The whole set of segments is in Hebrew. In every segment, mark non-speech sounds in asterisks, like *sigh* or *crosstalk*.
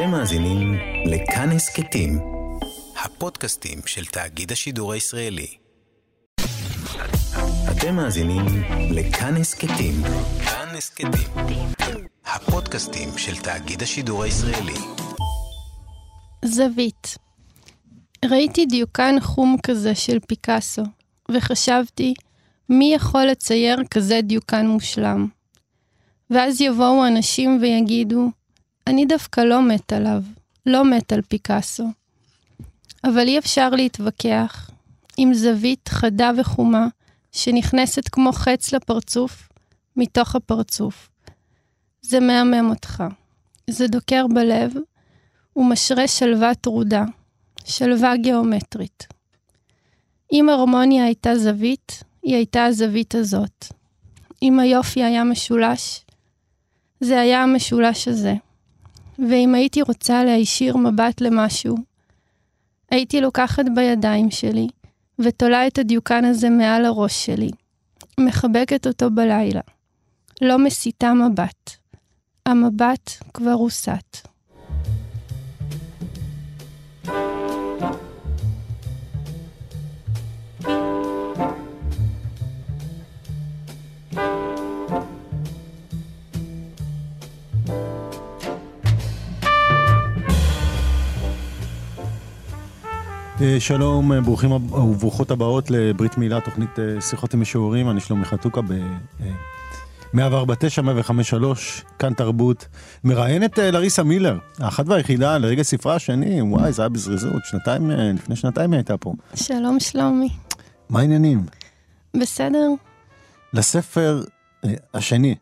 אתם מאזינים לכאן הסכתים, הפודקאסטים של תאגיד השידור הישראלי. אתם מאזינים לכאן הסכתים, כאן הסכתים, הפודקאסטים של תאגיד השידור הישראלי. זווית. ראיתי דיוקן חום כזה של פיקאסו, וחשבתי, מי יכול לצייר כזה דיוקן מושלם? ואז יבואו אנשים ויגידו, אני דווקא לא מת עליו, לא מת על פיקאסו. אבל אי אפשר להתווכח עם זווית חדה וחומה שנכנסת כמו חץ לפרצוף, מתוך הפרצוף. זה מהמם אותך, זה דוקר בלב ומשרה שלווה טרודה, שלווה גיאומטרית. אם הרמוניה הייתה זווית, היא הייתה הזווית הזאת. אם היופי היה משולש, זה היה המשולש הזה. ואם הייתי רוצה להישיר מבט למשהו, הייתי לוקחת בידיים שלי ותולה את הדיוקן הזה מעל הראש שלי, מחבקת אותו בלילה. לא מסיטה מבט. המבט כבר הוסט. שלום, אה, ברוכים וברוכות הבאות לברית מילה, תוכנית אה, שיחות עם משוררים, אני שלומי חתוקה ב... 104.9, 105.3, כאן תרבות. מראיינת לריסה מילר, האחת והיחידה לרגע ספרה השני, וואי, זה היה בזריזות, שנתיים, לפני שנתיים היא הייתה פה. שלום שלומי. מה העניינים? בסדר. לספר השני,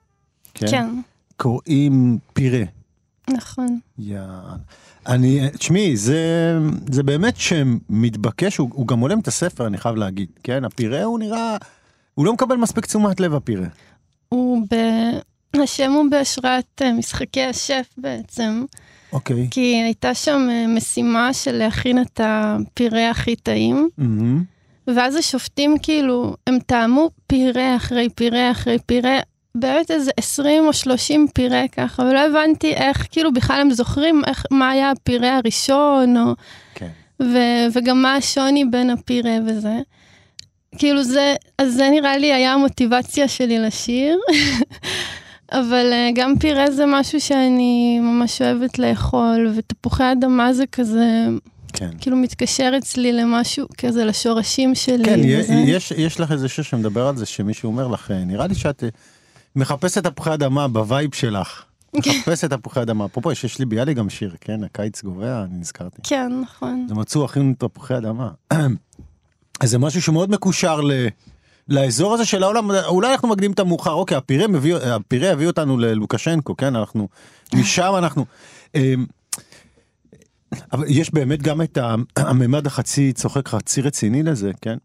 כן? כן. קוראים פירה. נכון. יאללה. אני, תשמעי, זה, זה באמת שם מתבקש, הוא, הוא גם הולם את הספר, אני חייב להגיד, כן? הפירה הוא נראה, הוא לא מקבל מספיק תשומת לב, הפירה. הוא ב... השם הוא בהשראת אה, משחקי השף בעצם. אוקיי. Okay. כי הייתה שם אה, משימה של להכין את הפירה הכי טעים. Mm-hmm. ואז השופטים כאילו, הם טעמו פירה אחרי פירה אחרי פירה, באמת איזה 20 או 30 פירה ככה, ולא הבנתי איך, כאילו בכלל הם זוכרים איך, מה היה הפירה הראשון, או... כן. ו- וגם מה השוני בין הפירה וזה. כאילו זה, אז זה נראה לי היה המוטיבציה שלי לשיר. *laughs* אבל uh, גם פירה זה משהו שאני ממש אוהבת לאכול, ותפוחי אדמה זה כזה, כן. כאילו מתקשר אצלי למשהו כזה, לשורשים שלי. כן, וזה. יש, יש לך איזה שיר שמדבר על זה, שמישהו אומר לך, נראה לי שאת מחפשת תפוחי אדמה ב vibe שלך. מחפשת תפוחי אדמה. אפרופו, יש לביאליק גם שיר, כן? הקיץ גווע, אני נזכרתי. כן, נכון. זה מצאו הכי תפוחי אדמה. *clears throat* אז זה משהו שמאוד מקושר ל... לאזור הזה של העולם, אולי אנחנו מקדים את המאוחר, אוקיי, הפירה מביא, הפירה הביא אותנו ללוקשנקו, כן, אנחנו, משם אנחנו, אמ, אבל יש באמת גם את הממד החצי צוחק, חצי רציני לזה, כן?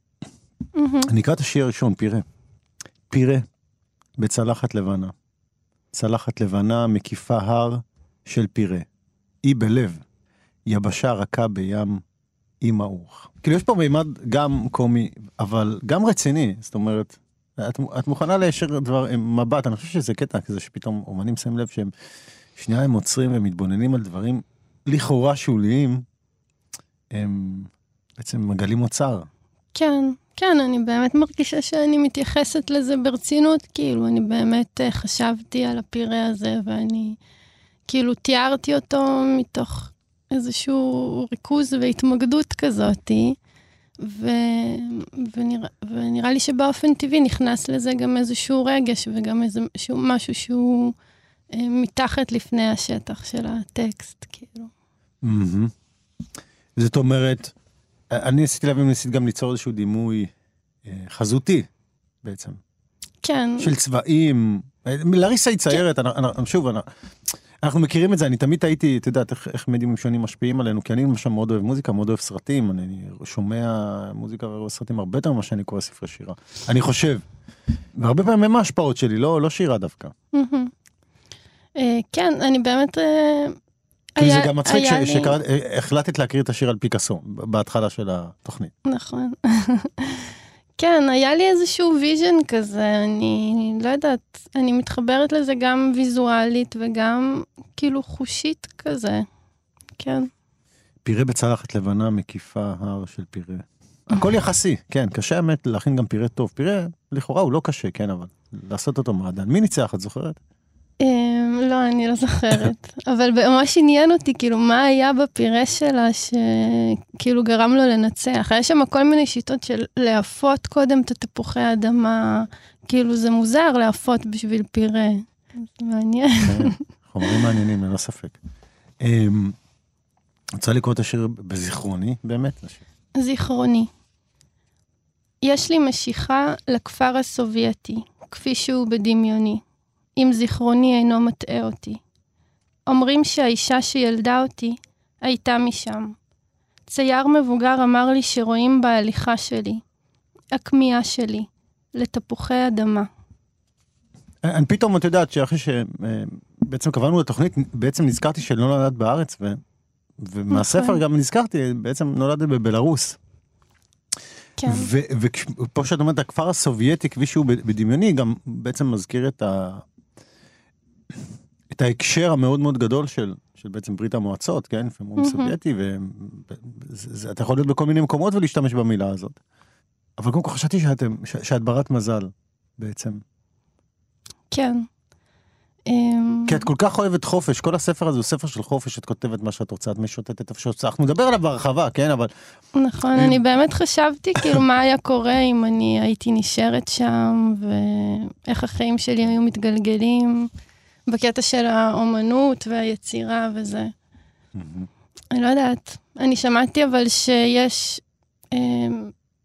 אני אקרא את השיר הראשון, פירה. פירה, בצלחת לבנה. צלחת לבנה מקיפה הר של פירה. אי בלב, יבשה רכה בים, אי מעוך. כאילו יש פה מימד גם קומי, אבל גם רציני, זאת אומרת, את, את מוכנה להישיר דבר, מבט, אני חושב שזה קטע כזה שפתאום אומנים שמים לב שהם, שנייה הם עוצרים ומתבוננים על דברים לכאורה שוליים, הם בעצם מגלים אוצר. כן, כן, אני באמת מרגישה שאני מתייחסת לזה ברצינות, כאילו, אני באמת uh, חשבתי על הפירה הזה, ואני כאילו תיארתי אותו מתוך איזשהו ריכוז והתמקדות כזאתי, ו... ונרא... ונראה לי שבאופן טבעי נכנס לזה גם איזשהו רגש וגם איזשהו משהו שהוא uh, מתחת לפני השטח של הטקסט, כאילו. Mm-hmm. זאת אומרת, אני ניסיתי להבין, ניסיתי גם ליצור איזשהו דימוי אה, חזותי בעצם. כן. של צבעים. לריסה היא ציירת, כן. אנחנו, שוב, אנחנו, אנחנו מכירים את זה, אני תמיד הייתי, את יודעת, איך, איך מדיומים שונים משפיעים עלינו, כי אני למשל מאוד אוהב מוזיקה, מאוד אוהב סרטים, אני שומע מוזיקה ורואה סרטים הרבה יותר ממה שאני קורא ספרי שירה. אני חושב. והרבה פעמים הם ההשפעות שלי, לא, לא שירה דווקא. אה, כן, אני באמת... אה, כי זה גם מצחיק שהחלטת להקריא את השיר על פיקאסו בהתחלה של התוכנית. נכון. *laughs* כן, היה לי איזשהו vision כזה, אני לא יודעת, אני מתחברת לזה גם ויזואלית וגם כאילו חושית כזה. כן. פירה בצלחת לבנה מקיפה הר של פירה. הכל יחסי, כן, קשה האמת להכין גם פירה טוב. פירה, לכאורה הוא לא קשה, כן, אבל לעשות אותו מעדן. מי ניצח, את זוכרת? אמ, לא, אני לא זוכרת. אבל ממש עניין אותי, כאילו, מה היה בפירה שלה שכאילו גרם לו לנצח. היה שם כל מיני שיטות של להפות קודם את התפוחי האדמה, כאילו זה מוזר להפות בשביל פירה. זה מעניין. כן, חומרים מעניינים, ללא ספק. אמ, רוצה לקרוא את השיר בזיכרוני, באמת? זיכרוני. יש לי משיכה לכפר הסובייטי, כפי שהוא בדמיוני, אם זיכרוני אינו מטעה אותי. אומרים שהאישה שילדה אותי הייתה משם. צייר מבוגר אמר לי שרואים בהליכה שלי, הכמיהה שלי, לתפוחי אדמה. אני פתאום, את יודעת, שאחרי שבעצם קבענו לתוכנית, בעצם נזכרתי שלא נולדת בארץ, ו... ומהספר נכון. גם נזכרתי, בעצם נולדת בבלארוס. כן. ופה שאת אומרת, הכפר הסובייטי, כפי שהוא בדמיוני, גם בעצם מזכיר את. את ההקשר המאוד מאוד גדול של, של בעצם ברית המועצות, כן? לפעמים אומרים סובייטי, ואתה יכול להיות בכל מיני מקומות ולהשתמש במילה הזאת. אבל קודם כל חשבתי שאתם, ש... שאת ברת מזל, בעצם. כן. אמ, כי את כל כך אוהבת חופש, כל הספר הזה הוא ספר של חופש, את כותבת מה שאת רוצה, את משוטטת איפה שאת רוצה, אנחנו נדבר עליו בהרחבה, כן, אבל... נכון, אני באמת חשבתי כאילו מה היה קורה אם אני הייתי נשארת שם, ואיך החיים שלי היו מתגלגלים בקטע של האומנות והיצירה וזה. אני לא יודעת. אני שמעתי אבל שיש אה,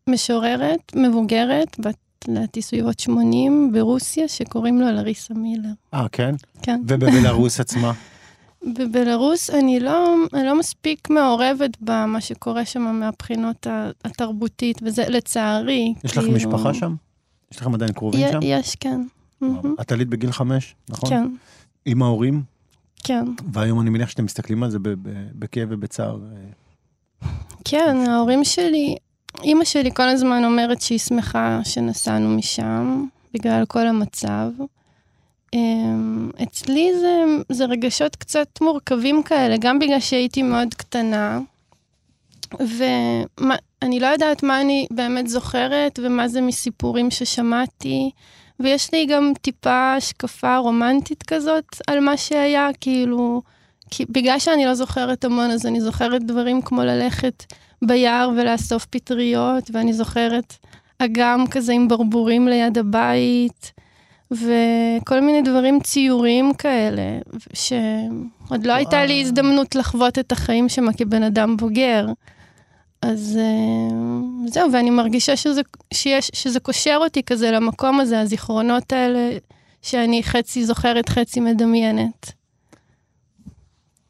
משוררת מבוגרת, בת לדעתי סביבות 80, ברוסיה, שקוראים לו לריסה מילר. אה, כן? כן. ובבלארוס עצמה? *laughs* בבלארוס אני לא, אני לא מספיק מעורבת במה שקורה שם מהבחינות התרבותית, וזה לצערי. יש לך כאילו... משפחה שם? יש לכם עדיין קרובים י- שם? יש, כן. את עלית בגיל חמש, נכון? כן, עם ההורים? כן. והיום אני מניח שאתם מסתכלים על זה בכאב ובצער. אה, כן, ההורים שלי, אימא שלי כל הזמן אומרת שהיא שמחה שנסענו משם, בגלל כל המצב. אמ, אצלי זה, זה רגשות קצת מורכבים כאלה, גם בגלל שהייתי מאוד קטנה, ואני לא יודעת מה אני באמת זוכרת ומה זה מסיפורים ששמעתי, ויש לי גם טיפה השקפה רומנטית כזאת על מה שהיה, כאילו, כי בגלל שאני לא זוכרת המון, אז אני זוכרת דברים כמו ללכת ביער ולאסוף פטריות, ואני זוכרת אגם כזה עם ברבורים ליד הבית, וכל מיני דברים ציוריים כאלה, שעוד לא הייתה לי הזדמנות לחוות את החיים שם כבן אדם בוגר. אז אה, זהו, ואני מרגישה שזה, שיש, שזה קושר אותי כזה למקום הזה, הזיכרונות האלה, שאני חצי זוכרת, חצי מדמיינת.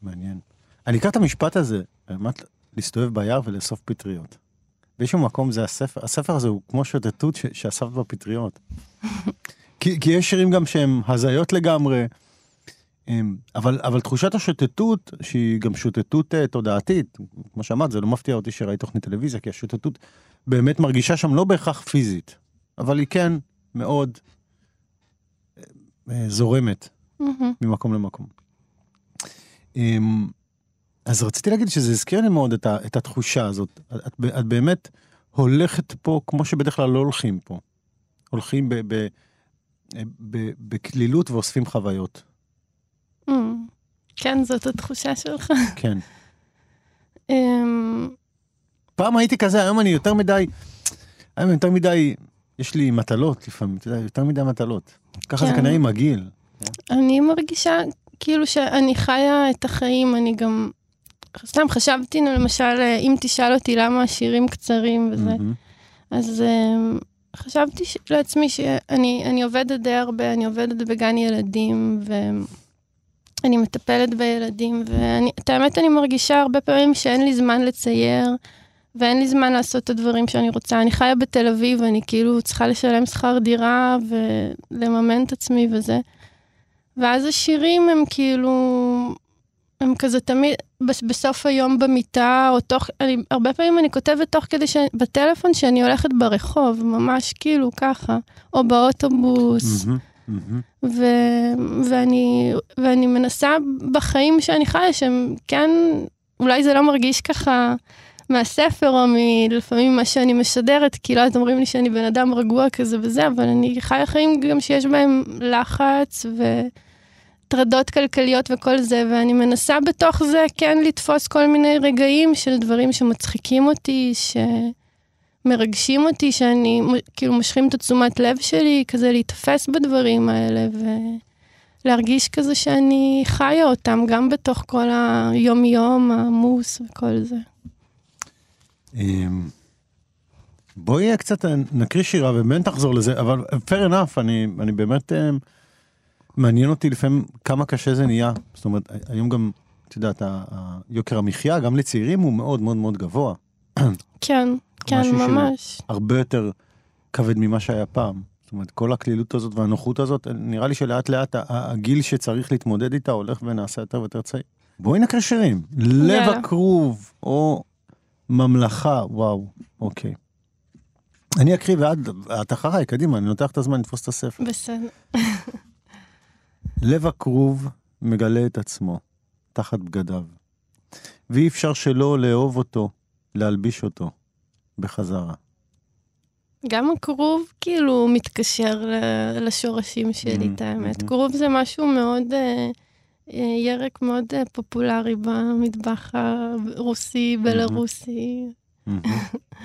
מעניין. אני אקרא את המשפט הזה, באמת, להסתובב ביער ולאסוף פטריות. באיזשהו מקום זה הספר, הספר הזה הוא כמו שוטטות שאספת בפטריות. *laughs* כי, כי יש שירים גם שהם הזיות לגמרי, אבל, אבל תחושת השוטטות, שהיא גם שוטטות uh, תודעתית, כמו שאמרת, זה לא מפתיע אותי שראית תוכנית טלוויזיה, כי השוטטות באמת מרגישה שם לא בהכרח פיזית, אבל היא כן מאוד uh, uh, זורמת מהמם. ממקום למקום. אמ, אז רציתי להגיד שזה הזכיר לי מאוד את, ה, את התחושה הזאת. את, את באמת הולכת פה כמו שבדרך כלל לא הולכים פה. הולכים בקלילות ואוספים חוויות. כן, זאת התחושה שלך. כן. אמ, פעם הייתי כזה, היום אני יותר מדי, היום יותר מדי, יש לי מטלות לפעמים, אתה יודע, יותר מדי מטלות. ככה זה כן. כנראה עם הגיל. אני מרגישה כאילו שאני חיה את החיים, אני גם... סתם חשבתי, למשל, אם תשאל אותי למה השירים קצרים וזה. אז אמ, חשבתי ש- לעצמי שאני אני עובדת די הרבה, אני עובדת בגן ילדים, ואני מטפלת בילדים, ואת האמת אני מרגישה הרבה פעמים שאין לי זמן לצייר, ואין לי זמן לעשות את הדברים שאני רוצה. אני חיה בתל אביב, אני כאילו צריכה לשלם שכר דירה ולממן את עצמי וזה. ואז השירים הם כאילו, הם כזה תמיד, בס- בסוף היום במיטה, או תוך, אני, הרבה פעמים אני כותבת תוך כדי, ש, בטלפון שאני הולכת ברחוב, ממש כאילו ככה, או באוטובוס, מהמם, ו, ואני, ואני מנסה בחיים שאני חיה, שהם כן אולי זה לא מרגיש ככה מהספר, או מלפעמים מה שאני משדרת, כי לא יודעת, אומרים לי שאני בן אדם רגוע כזה וזה, אבל אני חיה חיים גם שיש בהם לחץ וטרדות כלכליות וכל זה, ואני מנסה בתוך זה כן לתפוס כל מיני רגעים של דברים שמצחיקים אותי, שמרגשים אותי, שאני כאילו מושכים את התשומת לב שלי, כזה להיתפס בדברים האלה, ו... להרגיש כזה שאני חיה אותם, גם בתוך כל היום-יום העמוס וכל זה. אמ, בואי קצת נקריא שירה ובאמת תחזור לזה, אבל fair enough, אני, אני באמת, אמ, מעניין אותי לפעמים כמה קשה זה נהיה. זאת אומרת, היום גם, את יודעת, יוקר המחיה, גם לצעירים הוא מאוד מאוד מאוד גבוה. כן, כן, ממש. הרבה יותר כבד ממה שהיה פעם. זאת אומרת, כל הקלילות הזאת והנוחות הזאת, נראה לי שלאט לאט הגיל שצריך להתמודד איתה הולך ונעשה יותר ויותר צעיר. בואי נקרא שירים. לב הכרוב, או ממלכה, וואו, אוקיי. אני אקריא ואת, את אחריי, קדימה, אני נותן לך את הזמן לתפוס את הספר. בסדר. לב הכרוב מגלה את עצמו, תחת בגדיו. ואי אפשר שלא לאהוב אותו, להלביש אותו, בחזרה. גם הכרוב כאילו מתקשר לשורשים שלי, mm-hmm, את האמת. Mm-hmm. כרוב זה משהו מאוד, אה, אה, ירק מאוד אה, פופולרי במטבח הרוסי, בלרוסי.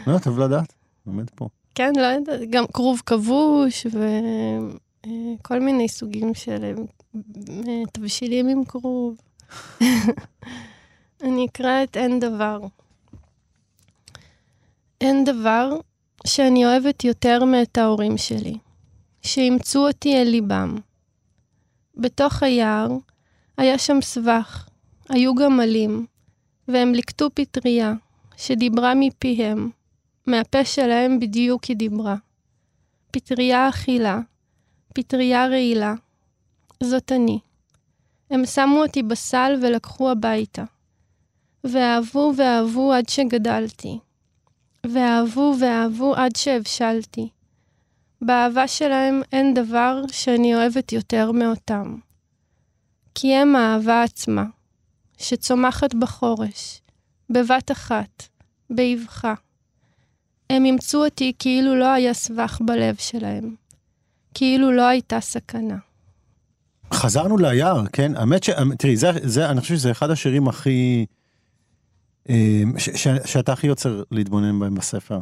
לא, טוב לדעת, עומד פה. כן, לא יודעת, גם כרוב כבוש וכל מיני סוגים של תבשילים עם כרוב. *laughs* אני אקרא את אין דבר. אין דבר שאני אוהבת יותר מאת ההורים שלי, שאימצו אותי אל ליבם. בתוך היער היה שם סבך, היו גמלים, והם ליקטו פטריה, שדיברה מפיהם, מהפה שלהם בדיוק היא דיברה. פטריה אכילה, פטריה רעילה, זאת אני. הם שמו אותי בסל ולקחו הביתה. ואהבו ואהבו עד שגדלתי. ואהבו ואהבו עד שהבשלתי. באהבה שלהם אין דבר שאני אוהבת יותר מאותם. כי הם האהבה עצמה, שצומחת בחורש, בבת אחת, באבחה. הם אימצו אותי כאילו לא היה סבך בלב שלהם, כאילו לא הייתה סכנה. חזרנו ליער, כן? האמת ש... תראי, זה, זה, אני חושב שזה אחד השירים הכי... אמ, שאתה הכי יוצר להתבונן בהם בספר.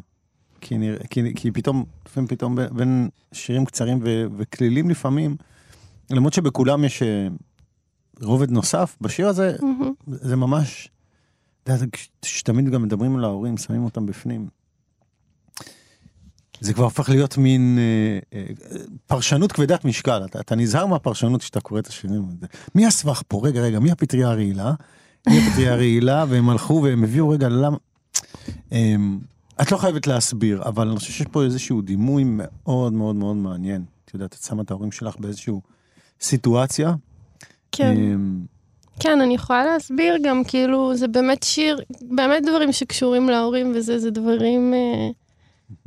כי, נרא, כי, כי פתאום, לפעמים פתאום בין שירים קצרים ו, וכלילים לפעמים, למרות שבכולם יש אה, רובד נוסף, בשיר הזה mm-hmm. זה ממש, שתמיד גם מדברים על ההורים, שמים אותם בפנים. זה כבר הפך להיות מין אה, אה, פרשנות כבדת משקל, אתה, אתה נזהר מהפרשנות כשאתה קורא את השירים. מי הסבך פה? רגע, רגע, מי הפטריה הרעילה? תהיה רעילה, והם הלכו והם הביאו רגע למה... אמ, את לא חייבת להסביר, אבל אני חושב שיש פה איזשהו דימוי מאוד מאוד מאוד מעניין. את יודעת, את שמה את ההורים שלך באיזושהי סיטואציה. כן. אמ, כן, אני יכולה להסביר גם, כאילו, זה באמת שיר, באמת דברים שקשורים להורים וזה, זה דברים... אה,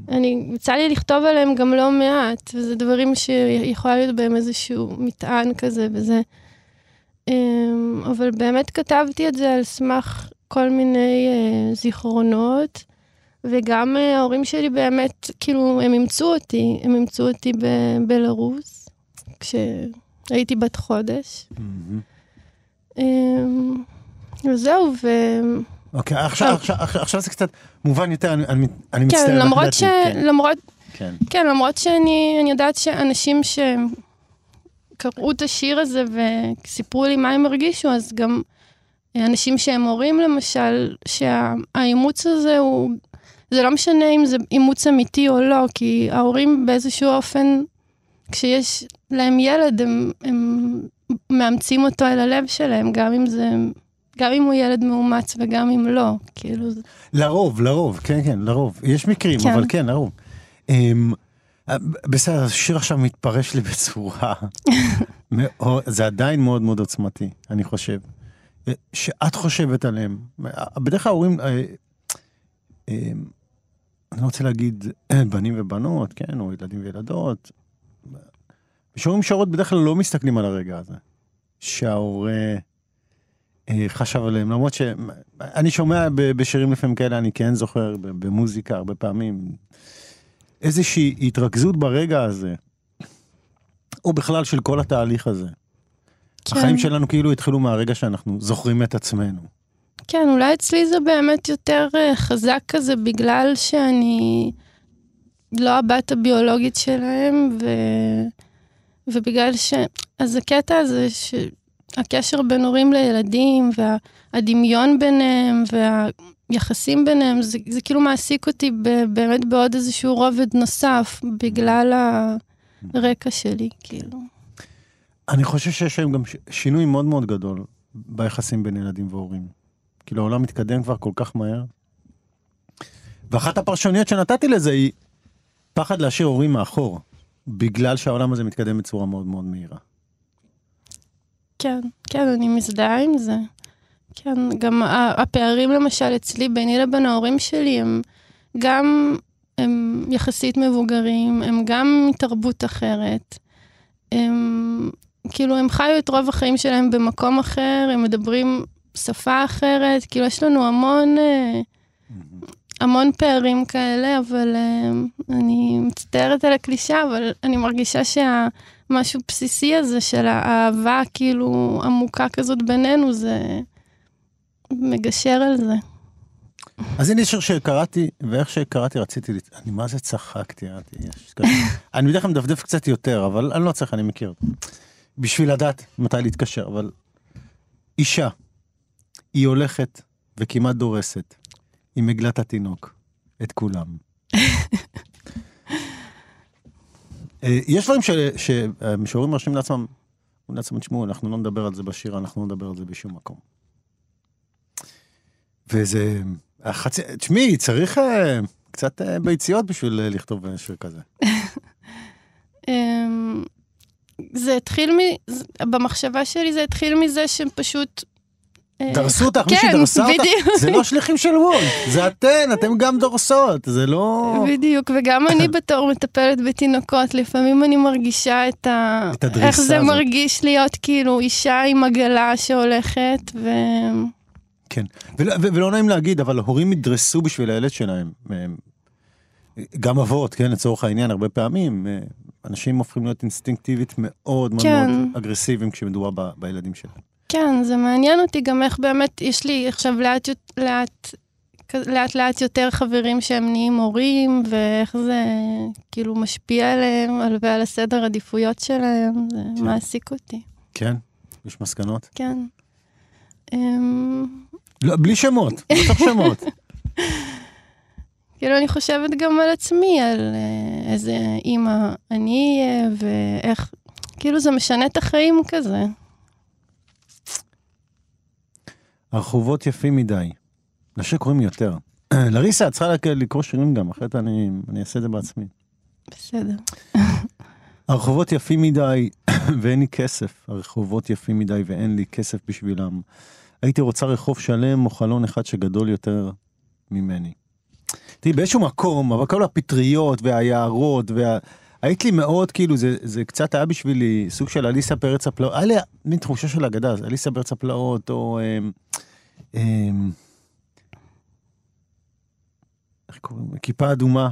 אני, יצא לי לכתוב עליהם גם לא מעט, וזה דברים שיכולה להיות בהם איזשהו מטען כזה, וזה... אמ, אבל באמת כתבתי את זה על סמך כל מיני uh, זיכרונות, וגם uh, ההורים שלי באמת, כאילו, הם אימצו אותי, הם אימצו אותי בבלארוס, כשהייתי בת חודש. Mm-hmm. וזהו, ו... אוקיי, עכשיו, עכשיו, עכשיו זה קצת מובן יותר, אני, אני, אני כן, מצטער. למרות ש... כן, למרות... כן. כן, למרות שאני יודעת שאנשים שהם קראו את השיר הזה וסיפרו לי מה הם הרגישו, אז גם אנשים שהם הורים למשל, שהאימוץ הזה הוא, זה לא משנה אם זה אימוץ אמיתי או לא, כי ההורים באיזשהו אופן, כשיש להם ילד, הם, הם מאמצים אותו אל הלב שלהם, גם אם זה... גם אם הוא ילד מאומץ וגם אם לא, כאילו... לרוב, לרוב, כן, כן, לרוב. יש מקרים, כן. אבל כן, לרוב. Um, בסדר, השיר עכשיו מתפרש לי בצורה מאוד, זה עדיין מאוד מאוד עוצמתי, אני חושב. שאת חושבת עליהם. בדרך כלל ההורים, אה, אה, אני רוצה להגיד אה, בנים ובנות, כן, או ילדים וילדות. כשאומרים שרות בדרך כלל לא מסתכלים על הרגע הזה. שההורה אה, חשב עליהם, למרות שאני שומע בשירים לפעמים כאלה, אני כן זוכר במוזיקה הרבה פעמים, איזושהי התרכזות ברגע הזה, או בכלל של כל התהליך הזה. כן. החיים שלנו כאילו התחילו מהרגע שאנחנו זוכרים את עצמנו. כן, אולי אצלי זה באמת יותר אה, חזק כזה, בגלל שאני לא הבת הביולוגית שלהם, ו... ובגלל ש... אז הקטע הזה, שהקשר בין הורים לילדים, והדמיון ביניהם, והיחסים ביניהם, זה, זה כאילו מעסיק אותי ב... באמת בעוד איזשהו רובד נוסף, בגלל הרקע שלי, כאילו. אני חושב שיש היום גם שינוי מאוד מאוד גדול ביחסים בין ילדים והורים. כאילו העולם מתקדם כבר כל כך מהר. ואחת הפרשנויות שנתתי לזה היא פחד להשאיר הורים מאחור, בגלל שהעולם הזה מתקדם בצורה מאוד מאוד מהירה. כן, כן, אני מזדהה עם זה. כן, גם הפערים למשל אצלי, ביני לבין ההורים שלי, הם גם הם יחסית מבוגרים, הם גם מתרבות אחרת. הם, כאילו, הם חיו את רוב החיים שלהם במקום אחר, הם מדברים שפה אחרת, כאילו, יש לנו המון, אה, המון פערים כאלה, אבל אה, אני מצטערת על הקלישה, אבל אני מרגישה שה... משהו בסיסי הזה של האהבה כאילו עמוקה כזאת בינינו, זה מגשר על זה. אז הנה שיר שקראתי, ואיך שקראתי רציתי, אני מה זה צחקתי. *laughs* אני בדרך כלל מדפדף קצת יותר, אבל אני לא צריך, אני מכיר. בשביל לדעת מתי להתקשר, אבל אישה, היא הולכת וכמעט דורסת, עם עגלת התינוק, את כולם. *laughs* אה, יש דברים ש- שהמשוררים מרשים לעצמם, לעצמם, תשמעו, אנחנו לא נדבר על זה בשיר, אנחנו לא נדבר על זה בשום מקום. וזה, החצי, תשמעי, צריך אה, קצת אה, ביציות בשביל אה, לכתוב שיר כזה. *laughs* אמ, זה התחיל מ... במחשבה שלי זה התחיל מזה שהם פשוט... דרסו אותך, כן, מישהי דרסה אותך, בדיוק. זה לא שליחים של וולט, זה אתן, אתן גם דורסות, זה לא... בדיוק, וגם אני *laughs* בתור מטפלת בתינוקות, לפעמים אני מרגישה את ה... את הדריסה איך זה הזאת. מרגיש להיות כאילו אישה עם עגלה שהולכת, ו... כן, ולא, נעים להגיד, אבל הורים ידרסו בשביל הילד שלהם. הם- גם אבות, כן, לצורך העניין, הרבה פעמים, אה, אנשים הופכים להיות אינסטינקטיבית מאוד מאוד כן. מאוד אגרסיביים כשמדובר ב- בילדים שלהם. כן, זה מעניין אותי גם איך באמת, יש לי עכשיו לאט לאט, לאט לאט יותר חברים שהם נהיים הורים, ואיך זה כאילו משפיע עליהם על- ועל הסדר עדיפויות שלהם, זה כן. מעסיק אותי, כן? יש מסקנות? כן. לא, בלי שמות, לא צריך שמות. כאילו, אני חושבת גם על עצמי, על אה, איזה אימא אני אהיה, ואיך, כאילו זה משנה את החיים כזה. הרחובות יפים מדי. לשיר קוראים יותר. *clears throat* לריסה, את צריכה לק- לקרוא שירים גם, אחרת אני אני אעשה את זה בעצמי. בסדר. הרחובות יפים מדי *clears throat* ואין לי כסף. הרחובות יפים מדי ואין לי כסף בשבילם. הייתי רוצה רחוב שלם או חלון אחד שגדול יותר ממני. תראי, באיזשהו מקום, אבל כל הפטריות והיערות וה... היית לי מאוד, כאילו, זה, זה קצת היה בשבילי סוג של אליסה פרץ הפלאות, היה לי מין תחושה של אגדה, אליסה פרץ הפלאות, או... אמ, אמ, איך קוראים? כיפה אדומה.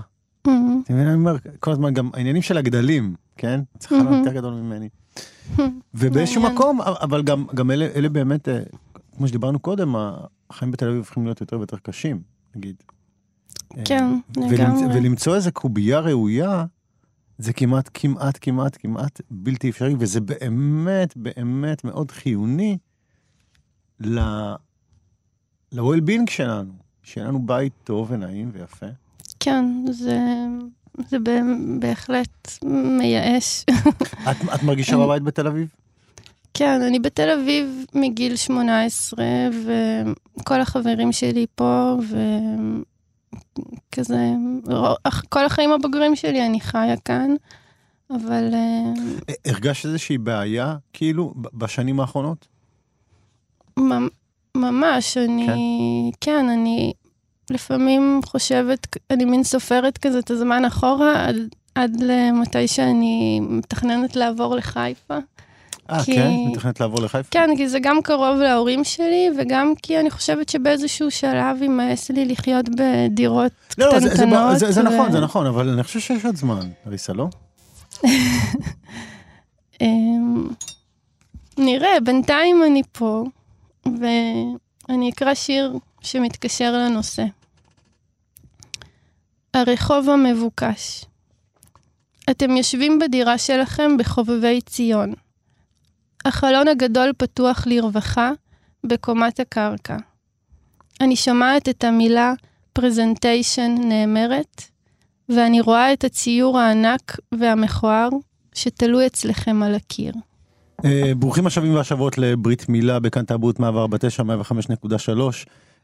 אמ, אתה מבין? אני אומר, כל הזמן גם העניינים של הגדלים, כן? צריך חלום מהמם. יותר גדול ממני. *laughs* ובאיזשהו. מקום, אבל גם, גם אלה, אלה באמת, אה, כמו שדיברנו קודם, החיים בתל אביב הופכים להיות יותר ויותר קשים, נגיד. אה, כן, ולמצ- לגמרי. ולמצוא איזה קובייה ראויה, זה כמעט, כמעט, כמעט, כמעט בלתי אפשרי, וזה באמת, באמת מאוד חיוני ל... ל-well-being שלנו, שיהיה לנו בית טוב ונעים ויפה. כן, זה, זה בהחלט מייאש. את, את מרגישה *laughs* בבית בתל אביב? כן, אני בתל אביב מגיל 18, וכל החברים שלי פה, וכזה, כל החיים הבוגרים שלי אני חיה כאן, אבל אה, הרגשת איזושהי בעיה, כאילו, בשנים האחרונות? ממ- ממש, אני, כן, אני לפעמים חושבת, אני מין סופרת כזה את הזמן אחורה, עד, עד למתי שאני מתכננת לעבור לחיפה. אה, כי- כן? מתכנת לעבור לחיפה? כן, כי זה גם קרוב להורים שלי, וגם כי אני חושבת שבאיזשהו שלב יימאס לי לחיות בדירות לא, לא, זה- זה- קטנטנות. זה- זה ו- נכון, זה נכון, אבל אני חושב שיש עוד זמן, אריסה, לא? *laughs* אמ, נראה, בינתיים אני פה, ואני אקרא שיר שמתקשר לנושא. הרחוב המבוקש. אתם יושבים בדירה שלכם בחובבי ציון. החלון הגדול פתוח לרווחה בקומת הקרקע. אני שומעת את המילה פרזנטיישן נאמרת, ואני רואה את הציור הענק והמכוער שתלוי אצלכם על הקיר. אה, ברוכים השבים והשבות לברית מילה בכאן תרבות מעבר בתשע, 105.3.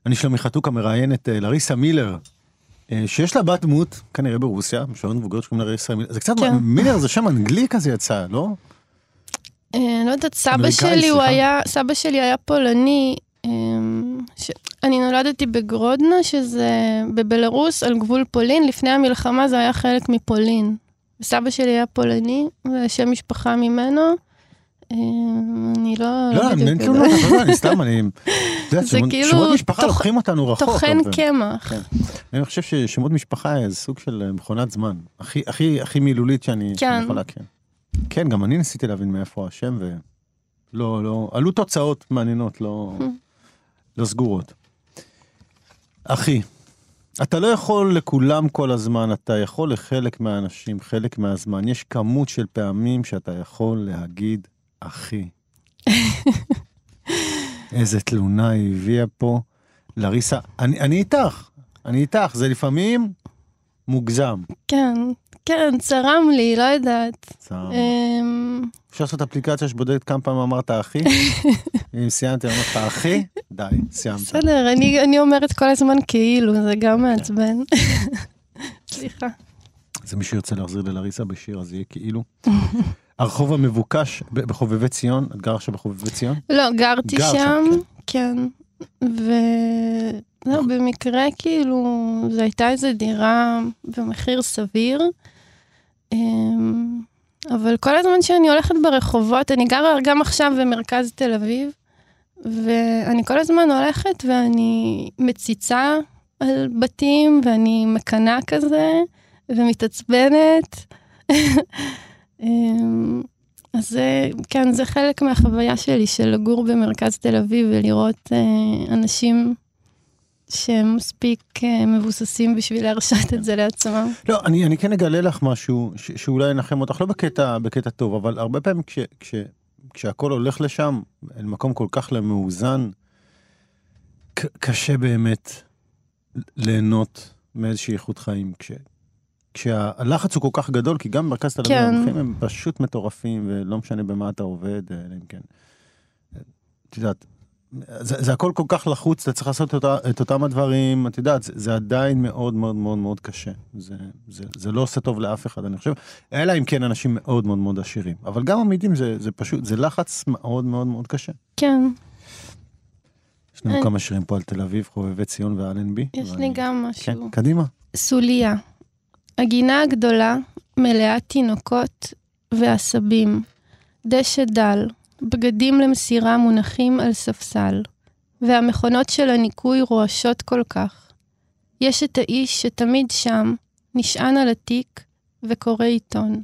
אני שלומי חתוקה מראיין את אה, לריסה מילר, אה, שיש לה בת דמות, כנראה ברוסיה, משוררת מבוגרת שקוראים לה לריסה מילר. זה קצת, כן. מילר זה שם אנגלי כזה יצא, לא? אה, לא יודעת, סבא שלי הוא. היה, סבא שלי היה פולני. ש... אני נולדתי בגרודנה, שזה בבלרוס, על גבול פולין. לפני המלחמה זה היה חלק מפולין. סבא שלי היה פולני, ושם משפחה ממנו. אמ, אני לא... לא, בדיוק אין. תלונות, אתה יודע, אני סתם, אני... *laughs* זה כאילו שמות משפחה לוקחים אותנו רחוק. טוחן קמח. כן. אני חושב ששמות משפחה זה סוג של אה, מכונת זמן. הכי, מילולית שאני שאני כן. כן, גם אני ניסיתי להבין מאיפה השם, ולא, לא, עלו תוצאות מעניינות, לא, *laughs* לא סגורות. אחי, אתה לא יכול לכולם כל הזמן, אתה יכול לחלק מהאנשים, חלק מהזמן. יש כמות של פעמים שאתה יכול להגיד, אחי. *laughs* איזה תלונה היא הביאה פה. לריסה, אני, אני איתך, אני איתך, זה לפעמים מוגזם. כן, כן, צרם לי, לא יודעת. צער. אמ, אפשר לעשות אפליקציה שבודקת כמה פעמים אמרת אחי? *laughs* אם סיימתי, אמרת אחי? די, סיימת. בסדר, אני, אני אומרת כל הזמן כאילו, זה גם מעצבן. *laughs* סליחה. זה מי שירצה להחזיר ללריסה בשיר, אז יהיה כאילו. הרחוב המבוקש בחובבי ציון, את גר עכשיו בחובבי ציון? לא, גרתי גר שם, שם, כן. ו... לא, במקרה, כאילו, זו הייתה איזו דירה במחיר סביר. אמ, אבל כל הזמן שאני הולכת ברחובות, אני גרה גם עכשיו במרכז תל אביב, ואני כל הזמן הולכת ואני מציצה על בתים, ואני מקנאה כזה, ומתעצבנת. *laughs* אמ, אז זה, כן, זה חלק מהחוויה שלי של לגור במרכז תל אביב ולראות אה, אנשים שהם מספיק אה, מבוססים בשביל להרשות את זה לעצמם. לא, אני, אני כן אגלה לך משהו ש, שאולי ינחם אותך, לא בקטע, בקטע טוב, אבל הרבה פעמים כש, כש, כשהכול הולך לשם, אל מקום כל כך מאוזן, ק, קשה באמת ליהנות מאיזושהי איכות חיים. כש, כשהלחץ הוא כל כך גדול, כי גם במרכז תל אביב כן. המחירים הם פשוט מטורפים, ולא משנה במה אתה עובד, אלא אם כן. את יודעת, זה, זה הכל כל כך לחוץ, אתה צריך לעשות אותה, את אותם הדברים, את יודעת, זה, זה עדיין מאוד מאוד מאוד מאוד קשה. זה, זה, זה לא עושה טוב לאף אחד, אני חושב, אלא אם כן אנשים מאוד מאוד מאוד עשירים. אבל גם עמידים זה, זה פשוט, זה לחץ מאוד מאוד מאוד קשה. כן, יש לנו אה. כמה שירים פה על תל אביב, חובבי ציון ואלנבי. יש ואני- לי גם כן, משהו. קדימה. סוליה. הגינה הגדולה מלאה תינוקות ועשבים. דשא דל, בגדים למסירה מונחים על ספסל, והמכונות של הניקוי רועשות כל כך. יש את האיש שתמיד שם, נשען על התיק וקורא עיתון.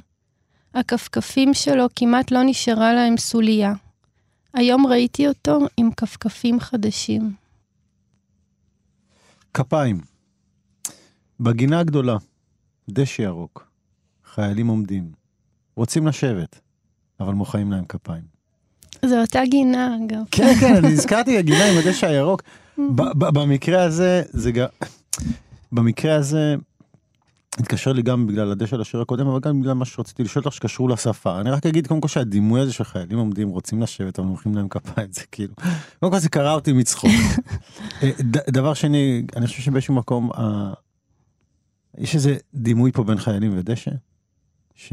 הכפכפים שלו כמעט לא נשארה להם סוליה. היום ראיתי אותו עם כפכפים חדשים. כפיים. בגינה הגדולה, דשא ירוק, חיילים עומדים, רוצים לשבת, אבל מוחאים להם כפיים. זו אותה גינה, אגב. כן, כן, אני הזכרתי הגינה עם הדשא הירוק. במקרה הזה, זה גם... במקרה הזה, התקשר לי גם בגלל הדשא לשיר הקודם, אבל גם בגלל מה שרציתי לשאול אותך שקשור לשפה. אני רק אגיד קודם כל שהדימוי הזה של חיילים עומדים, רוצים לשבת, אבל מוחאים להם כפיים, זה כאילו... קודם כל זה קרע אותי מצחוק. *laughs* אה, דבר שני, אני חושב שבאיזשהו מקום, אה, יש איזה דימוי פה בין חיילים ודשא, ש...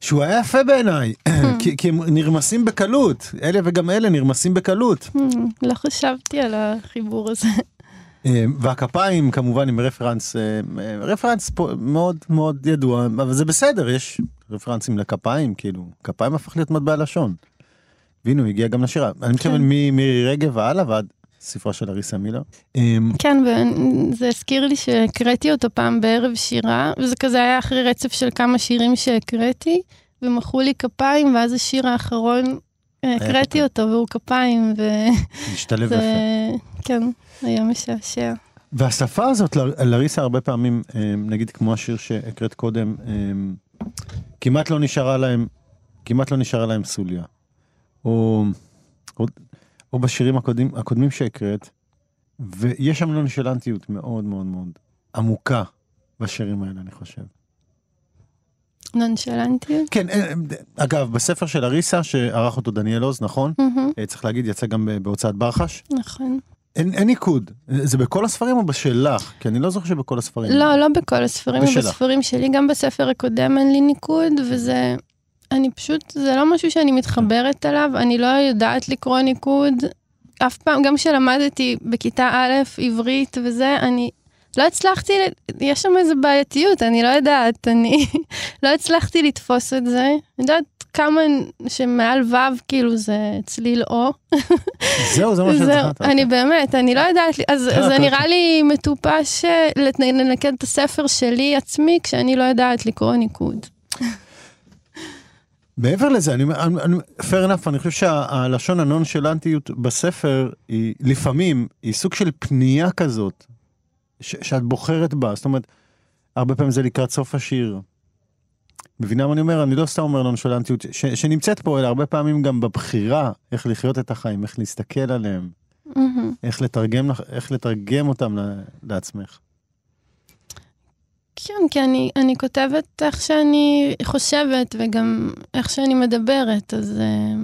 שהוא היה יפה בעיניי, *laughs* כי, כי הם נרמסים בקלות, אלה וגם אלה נרמסים בקלות. *laughs* Hmm, לא חשבתי על החיבור הזה. אה, והכפיים כמובן עם רפרנס, אה, רפרנס פה מאוד מאוד ידוע, אבל זה בסדר, יש רפרנסים לכפיים, כאילו, כפיים הפך להיות מטבע לשון. והנה, הוא הגיע גם לשירה. אני מתכוון ממירי רגב והלאה ועד ספרה של אריסה מילר. אמ, כן, וזה הזכיר לי שהקראתי אותו פעם בערב שירה, וזה כזה היה אחרי רצף של כמה שירים שהקראתי, ומחאו לי כפיים, ואז השיר האחרון, אה, הקראתי. אותו, והוא כפיים, ו... משתלב יפה. כן, היה משעשע. והשפה הזאת, ל- לריסה הרבה פעמים, אמ, נגיד כמו השיר שהקראת קודם, אמ, כמעט לא נשארה להם, כמעט לא נשארה להם סוליה. או, או, בשירים הקודמים, הקודמים שהקראת, ויש שם נונשלנטיות מאוד מאוד מאוד עמוקה בשירים האלה, אני חושב. נונשלנטיות. כן, אה, אגב, בספר של אריסה, שערך אותו דניאל עוז, נכון? אה, צריך להגיד, יצא גם בהוצאת ברחש. נכון. אין, אין ניקוד. זה בכל הספרים או בשלך? כי אני לא זוכר שבכל הספרים. לא, לא בכל הספרים, בשלך. בספרים שלי, גם בספר הקודם אין לי ניקוד, וזה, אני פשוט, זה לא משהו שאני מתחברת אליו, אני לא יודעת לקרוא ניקוד. אף פעם, גם כשלמדתי בכיתה א', עברית וזה, אני לא הצלחתי, יש שם איזו בעייתיות, אני לא יודעת, אני *laughs* לא הצלחתי לתפוס את זה. אני יודעת כמה שמעל ו', כאילו זה צליל או. *laughs* זהו, זה מה זהו, שצריך. אני באמת, אני לא יודעת, אז כן, זה נראה לי מטופש אה, לנקד את הספר שלי עצמי כשאני לא יודעת לקרוא ניקוד. *laughs* מעבר לזה, אני, אני, אני- fair enough, אני חושב שהלשון הנונשלנטיות בספר היא לפעמים, היא סוג של פנייה כזאת, ש, שאת בוחרת בה, זאת אומרת, הרבה פעמים זה לקראת סוף השיר. מבינה מה אני אומר? אני לא סתם אומר נונשלנטיות, ש, שנמצאת פה, אלא הרבה פעמים גם בבחירה איך לחיות את החיים, איך להסתכל עליהם, מהמם. איך לתרגם, איך לתרגם אותם לעצמך. כן, כי אני, אני כותבת איך שאני חושבת וגם איך שאני מדברת, אז אה,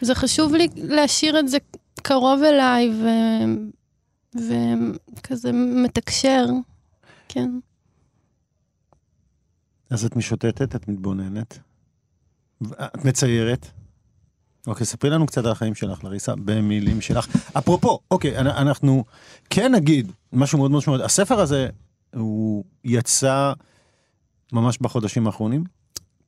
זה חשוב לי להשאיר את זה קרוב אליי ו, וכזה מתקשר, כן. אז את משוטטת, את מתבוננת, את מציירת. אוקיי, ספרי לנו קצת על החיים שלך, לריסה, במילים שלך. אפרופו, אוקיי, אנ- אנחנו כן נגיד משהו מאוד מאוד משמעותי. הספר הזה, הוא יצא ממש בחודשים האחרונים,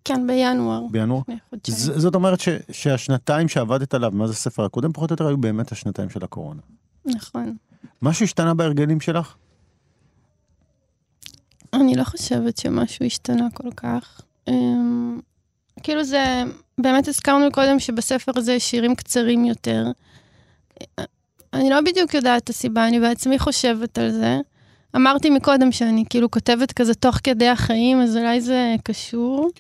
כן, בינואר, בינואר. ז- זאת אומרת ש, שהשנתיים שעבדת עליו, מאז הספר הקודם, פחות או יותר היו באמת השנתיים של הקורונה. נכון. משהו השתנה בהרגלים שלך? אני לא חושבת שמשהו השתנה כל כך. אמ, כאילו זה, באמת הזכרנו קודם שבספר הזה שירים קצרים יותר. אני לא בדיוק יודעת את הסיבה, אני בעצמי חושבת על זה. אמרתי מקודם שאני כאילו כותבת כזה תוך כדי החיים, אז אולי זה קשור.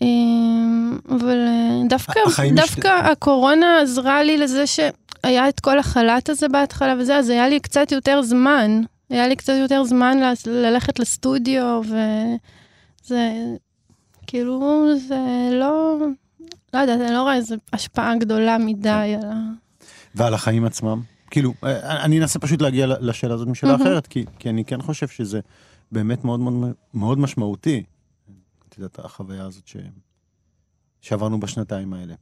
אמ, אבל אה, דווקא, דווקא הקורונה עזרה לי לזה שהיה את כל החל"ת הזה בהתחלה וזה, אז היה לי קצת יותר זמן. היה לי קצת יותר זמן ל- ללכת לסטודיו, וזה, כאילו, זה לא, לא יודעת, אני לא רואה איזו השפעה גדולה מדי על ה... ועל החיים עצמם? כאילו, אה, אני אנסה פשוט להגיע לשאלה הזאת משאלה. אחרת, כי, כי אני כן חושב שזה באמת מאוד מאוד, מאוד משמעותי, את יודעת, החוויה הזאת ש... שעברנו בשנתיים האלה.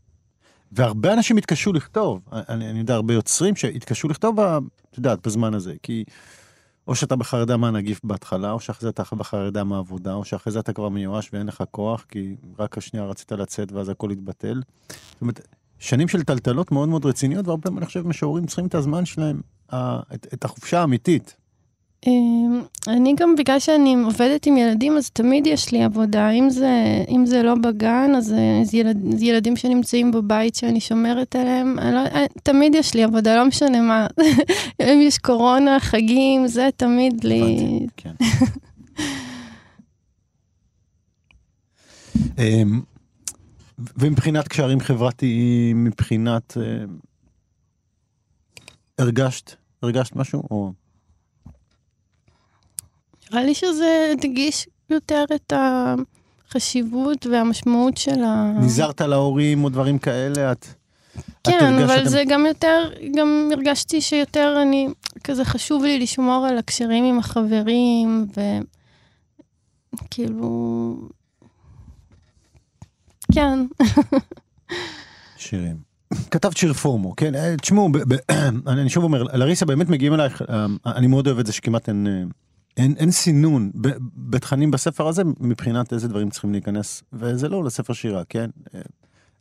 והרבה אנשים התקשו לכתוב, אני, אני יודע, הרבה יוצרים שהתקשו לכתוב, את יודעת, בזמן הזה, כי או שאתה בחרדה מהנגיף בהתחלה, או שאחרי זה אתה בחרדה מהעבודה, או שאחרי זה אתה כבר מיואש ואין לך כוח, כי רק השנייה רצית לצאת ואז הכל התבטל. זאת אומרת, שנים של טלטלות מאוד מאוד רציניות, והרבה פעמים אני חושב משוררים צריכים את הזמן שלהם, את, את החופשה האמיתית. אמ, אני גם, בגלל שאני עובדת עם ילדים, אז תמיד יש לי עבודה. אם זה, אם זה לא בגן, אז זה ילד, זה ילדים שנמצאים בבית שאני שומרת עליהם. אני לא, אה, תמיד יש לי עבודה, לא משנה מה. *laughs* אם יש קורונה, חגים, זה תמיד לי... כן. *laughs* ומבחינת קשרים חברתיים, מבחינת... אה, הרגשת, הרגשת משהו? או... נראה לי שזה הדגיש יותר את החשיבות והמשמעות של ה... נזהרת להורים או דברים כאלה? את... את כן, הרגשת אבל גם- זה גם יותר, גם הרגשתי שיותר אני, כזה חשוב לי לשמור על הקשרים עם החברים, וכאילו... כן, שירים. כתבת שיר פורמו, כן? אה, תשמעו, *clears throat* אני שוב אומר, לריסה באמת מגיעים אלייך, אה, אני מאוד אוהב את זה שכמעט אין, אה, אין, אין סינון בתכנים בספר הזה מבחינת איזה דברים צריכים להיכנס, וזה לא לספר שירה, כן?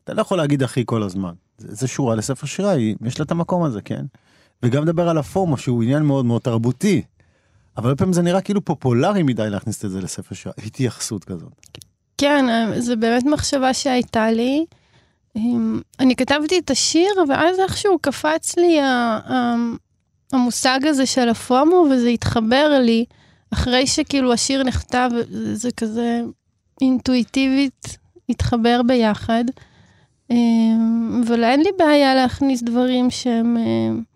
אתה לא יכול להגיד אחי כל הזמן. זה, זה שורה לספר שירה, יש לה את המקום הזה, כן? וגם לדבר על הפורמה, שהוא עניין מאוד מאוד תרבותי. אבל לפעמים זה נראה כאילו פופולרי מדי להכניס את זה לספר שירה, התייחסות כזאת. כן, זו באמת מחשבה שהייתה לי. אמ, אני כתבתי את השיר, ואז איכשהו קפץ לי המושג הזה של הפומו, וזה התחבר לי, אחרי שכאילו השיר נכתב, זה כזה אינטואיטיבית התחבר ביחד. אמ, אבל אין לי בעיה להכניס דברים שהם כן.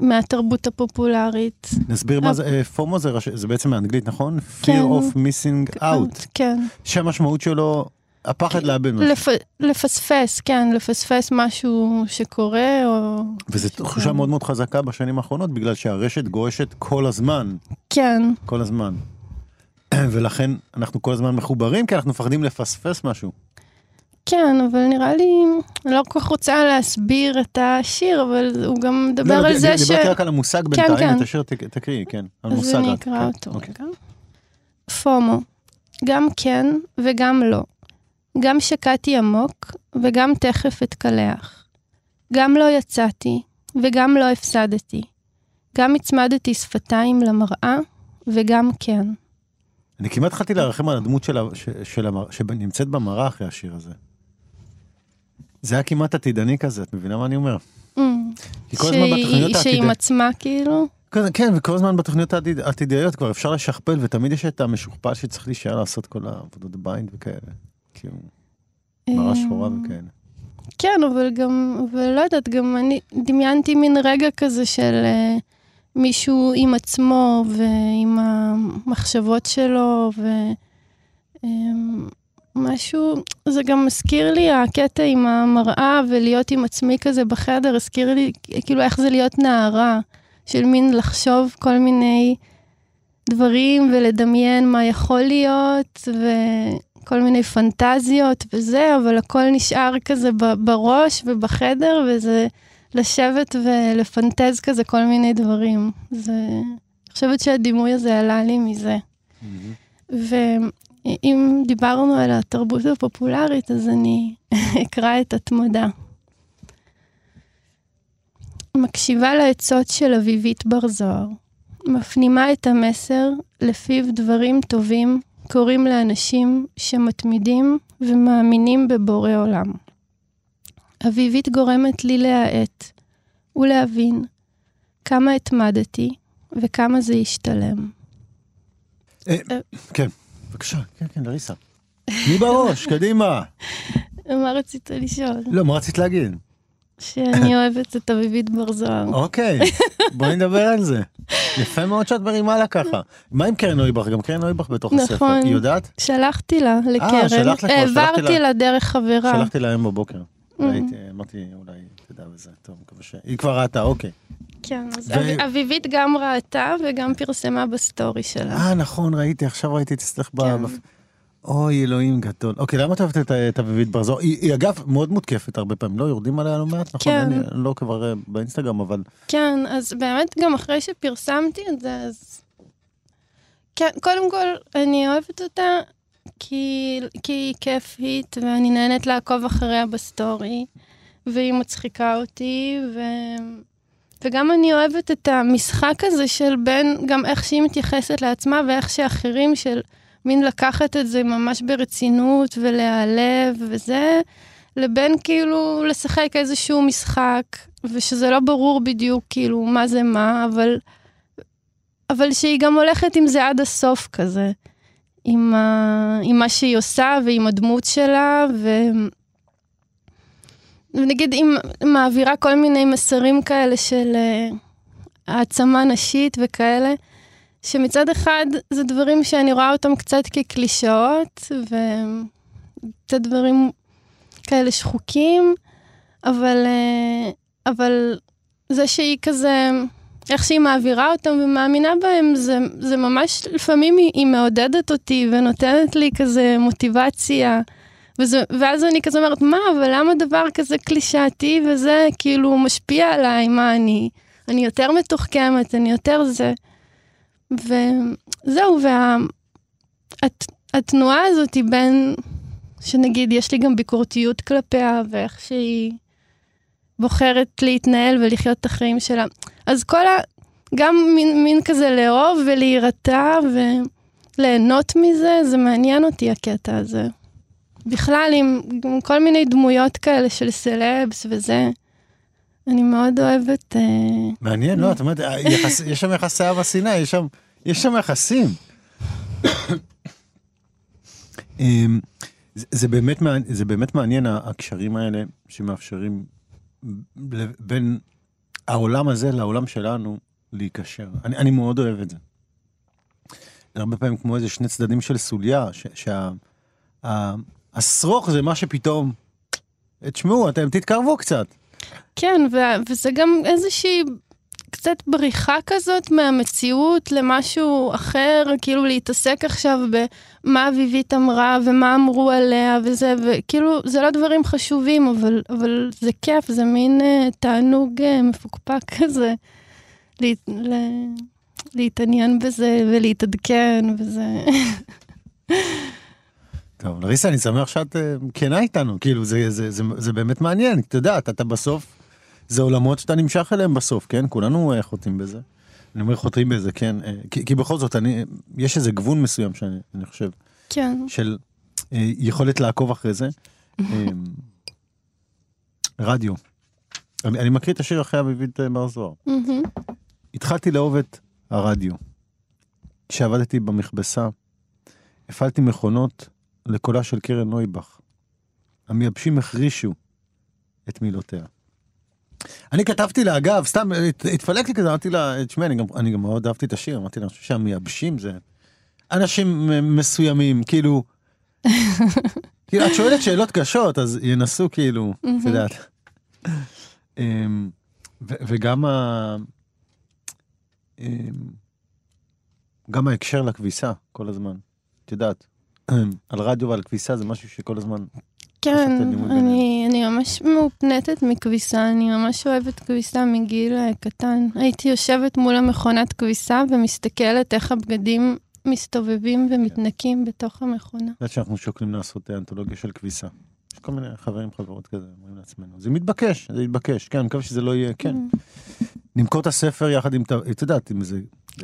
מהתרבות הפופולרית. נסביר מה זה, פומו זה, זה בעצם מאנגלית, נכון? כן. Fear of missing out. כן. שהמשמעות שלו הפחד לאבד משהו. לפ... לפספס, כן, לפספס משהו שקורה, או... וזו תחושה מאוד מאוד חזקה בשנים האחרונות, בגלל שהרשת גועשת כל הזמן. כן. כל הזמן. *clears throat* ולכן אנחנו כל הזמן מחוברים, כי אנחנו מפחדים לפספס משהו. כן, אבל נראה לי, אני לא כל כך רוצה להסביר את השיר, אבל הוא גם מדבר לא, לא, על זה ש... דיברתי רק על המושג כן, בינתיים, כן. את השיר תקריאי, כן, על מושג. אז אני אקרא כן, אותו אוקיי. רגע. פומו, גם כן וגם לא. גם שקעתי עמוק, וגם תכף אתקלח. גם לא יצאתי, וגם לא הפסדתי. גם הצמדתי שפתיים למראה, וגם כן. אני כמעט התחלתי להרחם על הדמות של, של המר... שנמצאת במראה אחרי השיר הזה. זה היה כמעט עתידני כזה, את מבינה מה אני אומר? אמ. שהיא עם עצמה כאילו? כן, וכל הזמן בתוכניות העתידיות כבר אפשר לשכפל, ותמיד יש את המשוכפל שצריך להישאר לעשות כל העבודות behind וכאלה. כאילו, מראה שחורה וכאלה. כן, אבל גם, ולא יודעת, גם אני דמיינתי מין רגע כזה של אה, מישהו עם עצמו ועם המחשבות שלו, ומשהו, אמ, um, זה גם מזכיר לי הקטע עם המראה ולהיות עם עצמי כזה בחדר, הזכיר לי כאילו איך זה להיות נערה, של מין לחשוב כל מיני דברים ולדמיין מה יכול להיות, ו... כל מיני פנטזיות וזה, אבל הכל נשאר כזה בראש ובחדר, וזה לשבת ולפנטז כזה כל מיני דברים. זה... אני חושבת שהדימוי הזה עלה לי מזה. Mm-hmm. ואם דיברנו על התרבות הפופולרית, אז אני *laughs* אקרא את התמודה. מקשיבה לעצות של אביבית בר זוהר, מפנימה את המסר לפיו דברים טובים קוראים לאנשים שמתמידים ומאמינים בבורא עולם. אביבית גורמת לי להאט ולהבין כמה התמדתי וכמה זה ישתלם. אה, כן, בבקשה, כן, כן, לריסה. מי בראש, קדימה. מה רצית לשאול? לא, מה רצית להגיד? שאני אוהבת את אביבית בר זוהר. אוקיי, בואי נדבר על זה. יפה מאוד שאת מרימה לה ככה. מה עם קרן נויבך? גם קרן נויבך בתוך הספר, נכון. היא יודעת? שלחתי לה, לקרן. אה, שלחת לה העברתי לה דרך חברה. שלחתי לה היום בבוקר. Mm-hmm. אמרתי, אולי תדע בזה, טוב, מקווה ש... היא כבר ראתה, אוקיי. כן, אז אביבית גם ראתה וגם פרסמה בסטורי שלה. אה, נכון, ראיתי, עכשיו ראיתי אצלך ב... כן. אוי, אלוהים גדול. אוקיי, למה את אוהבת את אביבית בר זוהר? היא, היא אגב מאוד מותקפת הרבה פעמים, לא יורדים עליה לא מעט, נכון? כן. אני, אני לא כבר באינסטגרם, אבל... כן, אז באמת גם אחרי שפרסמתי את זה, אז... כן, קודם כל, אני אוהבת אותה כי, כי היא כיפית, ואני נהנית לעקוב אחריה בסטורי, והיא מצחיקה אותי, ו... וגם אני אוהבת את המשחק הזה של בין, גם איך שהיא מתייחסת לעצמה ואיך שאחרים של... מין לקחת את זה ממש ברצינות ולהיעלב וזה, לבין כאילו לשחק איזשהו משחק, ושזה לא ברור בדיוק כאילו מה זה מה, אבל, אבל שהיא גם הולכת עם זה עד הסוף כזה, עם, ה, עם מה שהיא עושה ועם הדמות שלה, ו... ונגיד אם מעבירה כל מיני מסרים כאלה של uh, העצמה נשית וכאלה, שמצד אחד זה דברים שאני רואה אותם קצת כקלישאות, וקצת דברים כאלה שחוקים, אבל, אה, אבל זה שהיא כזה, איך שהיא מעבירה אותם ומאמינה בהם, זה, זה ממש, לפעמים היא, היא מעודדת אותי ונותנת לי כזה מוטיבציה. וזה, ואז אני כזה אומרת, מה, אבל למה דבר כזה קלישאתי וזה כאילו משפיע עליי, מה אני, אני יותר מתוחכמת, אני יותר זה. וזהו, והתנועה וה, הזאת היא בין, שנגיד, יש לי גם ביקורתיות כלפיה, ואיך שהיא בוחרת להתנהל ולחיות את החיים שלה. אז כל ה... גם מין, מין כזה לאהוב ולהירתע וליהנות מזה, זה מעניין אותי הקטע הזה. בכלל, עם, עם כל מיני דמויות כאלה של סלבס וזה. אני מאוד אוהבת... אה, מעניין, לא, את אומרת, יחס, יש שם יחסי אהבה שנאה, יש שם, יש שם יחסים. *coughs* אמ, זה, זה, באמת, זה באמת מעניין, הקשרים האלה שמאפשרים בין העולם הזה לעולם שלנו להיקשר. אני, אני מאוד אוהב את זה. הרבה פעמים כמו איזה שני צדדים של סוליה, שהשרוך זה מה שפתאום, תשמעו, אתם תתקרבו קצת. כן, ו- וזה גם איזושהי קצת בריחה כזאת מהמציאות למשהו אחר, כאילו להתעסק עכשיו במה אביבית אמרה ומה אמרו עליה וזה, וכאילו זה לא דברים חשובים, אבל, אבל זה כיף, זה מין uh, תענוג uh, מפוקפק כזה, לה, לה, להתעניין בזה ולהתעדכן וזה. *laughs* טוב, לריסה, אני שמח שאת uh, כנה איתנו, כאילו, זה, זה, זה, זה באמת מעניין, את יודעת, אתה בסוף, זה עולמות שאתה נמשך אליהם בסוף, כן? כולנו uh, חוטאים בזה. אני אומר חוטאים בזה, כן, uh, כי, כי בכל זאת, אני, יש איזה גבול מסוים שאני חושב, כן. של uh, יכולת לעקוב אחרי זה. *laughs* רדיו. אני, אני מקריא את השיר אחרי אביבית בר זוהר. התחלתי לאהוב את הרדיו. כשעבדתי במכבסה, הפעלתי מכונות לקולה של קרן נויבך. המייבשים החרישו את מילותיה. אני כתבתי לה, אגב, סתם, התפלק לי כזה, אמרתי לה, תשמעי, אני, אני גם מאוד אהבתי את השיר, אמרתי לה, אני חושב שהמייבשים זה אנשים מסוימים, כאילו, *laughs* כאילו, את שואלת שאלות קשות, אז ינסו כאילו, את יודעת. אמ, וגם ה... אמ, גם ההקשר לכביסה, כל הזמן. את יודעת, על רדיו ועל כביסה זה משהו שכל הזמן... כן, אני, אני ממש מאופנטת מכביסה, אני ממש אוהבת כביסה מגיל אה, קטן. הייתי יושבת מול המכונת כביסה ומסתכלת איך הבגדים מסתובבים ומתנקים בתוך המכונה. את יודעת שאנחנו שוקלים לעשות אנתולוגיה של כביסה. יש כל מיני חברים, חברות כזה, אומרים לעצמנו. זה מתבקש, זה מתבקש, כן, אני מקווה שזה לא יהיה, כן. Mm. נמכור את הספר יחד עם, את יודעת, עם איזה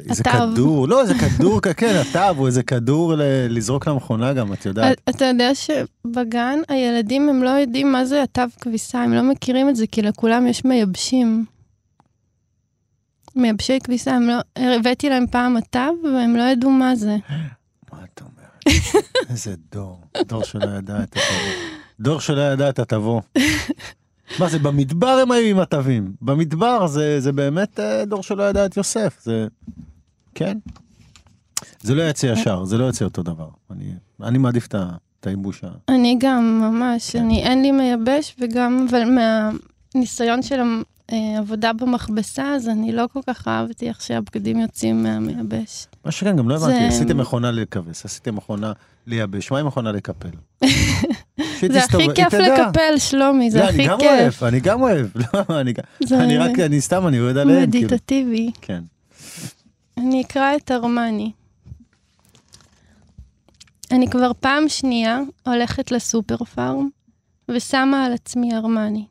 איזה כדור, לא, איזה כדור, כן, התו, או איזה כדור לזרוק למכונה גם, את יודעת. אתה יודע שבגן הילדים הם לא יודעים מה זה התו כביסה, הם לא מכירים את זה, כי לכולם יש מייבשים. מייבשי כביסה, הם לא, הבאתי להם פעם התו, והם לא ידעו מה זה. מה את אומרת? *laughs* איזה דור, דור שלא ידע את התבוא. דור שלא ידע את התבוא. *laughs* מה זה, במדבר הם היו עם התווים. במדבר זה, זה באמת אה, דור שלא ידע את יוסף. זה... כן. זה לא יצא ישר, זה לא יצא אותו דבר. אני, אני מעדיף את הייבוש ה... אני גם, ממש. כן. אני, אין לי מייבש, וגם, אבל מהניסיון של העבודה במכבסה, אז אני לא כל כך אהבתי איך שהבגדים יוצאים מהמייבש. מה שכן, גם לא הבנתי, זה... עשיתם מכונה לכבס, עשיתם מכונה לייבש, מה עם מכונה לקפל? *laughs* זה הכי כיף לקפל, שלומי, זה הכי כיף. אני גם אוהב, *laughs* לא, אני רק, אני סתם, אני יורד עליהם. כאילו. מדיטטיבי. כן. אני אקרא את ארמני. אני כבר פעם שנייה הולכת לסופר פארם ושמה על עצמי ארמני.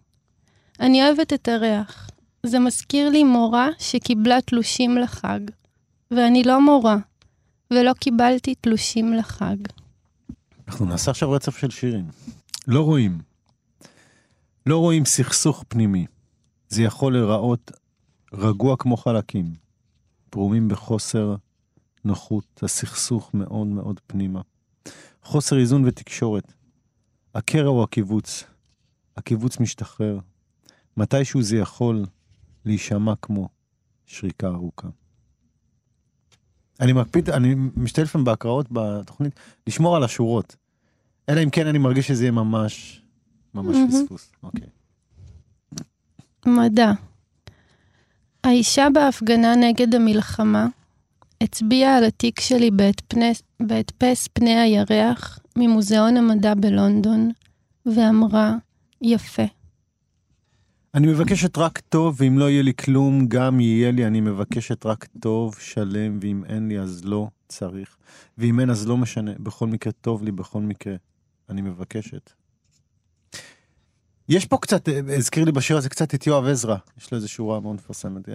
אני אוהבת את הריח. זה מזכיר לי מורה שקיבלה תלושים לחג. ואני לא מורה, ולא קיבלתי תלושים לחג. אנחנו נעשה עכשיו רצף של שירים. לא רואים. לא רואים סכסוך פנימי. זה יכול להיראות רגוע כמו חלקים, פרומים בחוסר נוחות, הסכסוך מאוד מאוד פנימה. חוסר איזון ותקשורת. הקרע הוא הקיבוץ. הקיבוץ משתחרר. מתישהו זה יכול להישמע כמו שריקה ארוכה. אני מקפיד, אני משתתף לפעמים בהקראות בתוכנית, לשמור על השורות. אלא אם כן אני מרגיש שזה יהיה ממש, ממש פספוס. אוקיי. מדע. האישה בהפגנה נגד המלחמה הצביעה על התיק שלי בהדפס פני הירח ממוזיאון המדע בלונדון, ואמרה, יפה. אני מבקשת רק טוב, ואם לא יהיה לי כלום, גם יהיה לי. אני מבקשת רק טוב, שלם, ואם אין לי, אז לא צריך. ואם אין, אז לא משנה. בכל מקרה, טוב לי, בכל מקרה. אני מבקשת. יש פה קצת, אה, הזכיר לי בשיר הזה קצת את יואב עזרא. יש לו איזו שורה מאוד מפורסמת.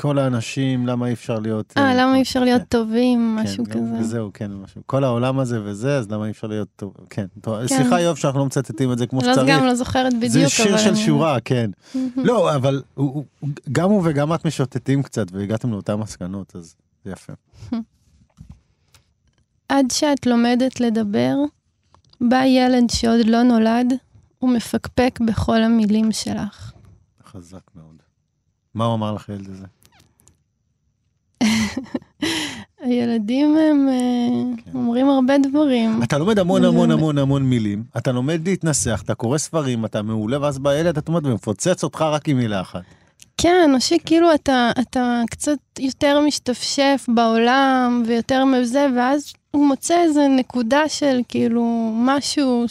כל האנשים, למה אי אפשר להיות... אה, למה אי אפשר להיות כן. טובים, כן, משהו כזה. וזהו, כן, משהו. כל העולם הזה וזה, אז למה אי אפשר להיות טוב? כן. כן. סליחה, יואב, שאנחנו לא מצטטים את זה כמו אז שצריך. גם לא זוכרת בדיוק, זה שיר אבל של שורה, כן. לא, אבל גם הוא וגם את משוטטים קצת, והגעתם לאותן מסקנות, אז זה יפה. *laughs* עד שאת לומדת לדבר, בא ילד שעוד לא נולד, ומפקפק בכל המילים שלך. חזק מאוד. מה הוא אמר לך, הילד הזה? *laughs* הילדים הם אה, כן. אומרים הרבה דברים. אתה לומד המון המון *laughs* המון המון מילים, אתה לומד להתנסח, אתה קורא ספרים, אתה מעולה, ואז בא ילד, אתה אומר, ומפוצץ אותך רק עם מילה אחת. כן, או שכאילו אתה, אתה קצת יותר משתפשף בעולם ויותר מזה, ואז הוא מוצא איזה נקודה של כאילו משהו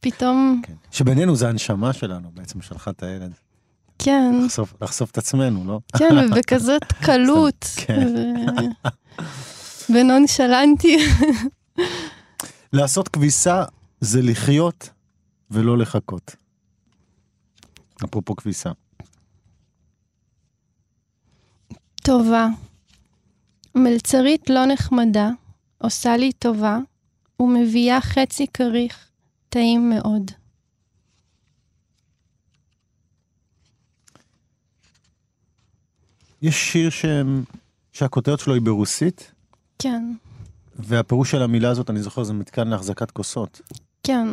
שפתאום, כן. שבינינו זה הנשמה שלנו, בעצם שלחה את הילד. כן, לחשוף- לחשוף את עצמנו, לא? כן, ובכזאת *laughs* קלות. *laughs* כן. ו- ונונשלנטי. *laughs* לעשות כביסה זה לחיות ולא לחכות. אפרופו כביסה. טובה. מלצרית לא נחמדה, עושה לי טובה, ומביאה חצי כריך, טעים מאוד. יש שיר שהם, שהכותרת שלו היא ברוסית, כן, והפירוש של המילה הזאת, אני זוכר, זה מתקן להחזקת כוסות. כן.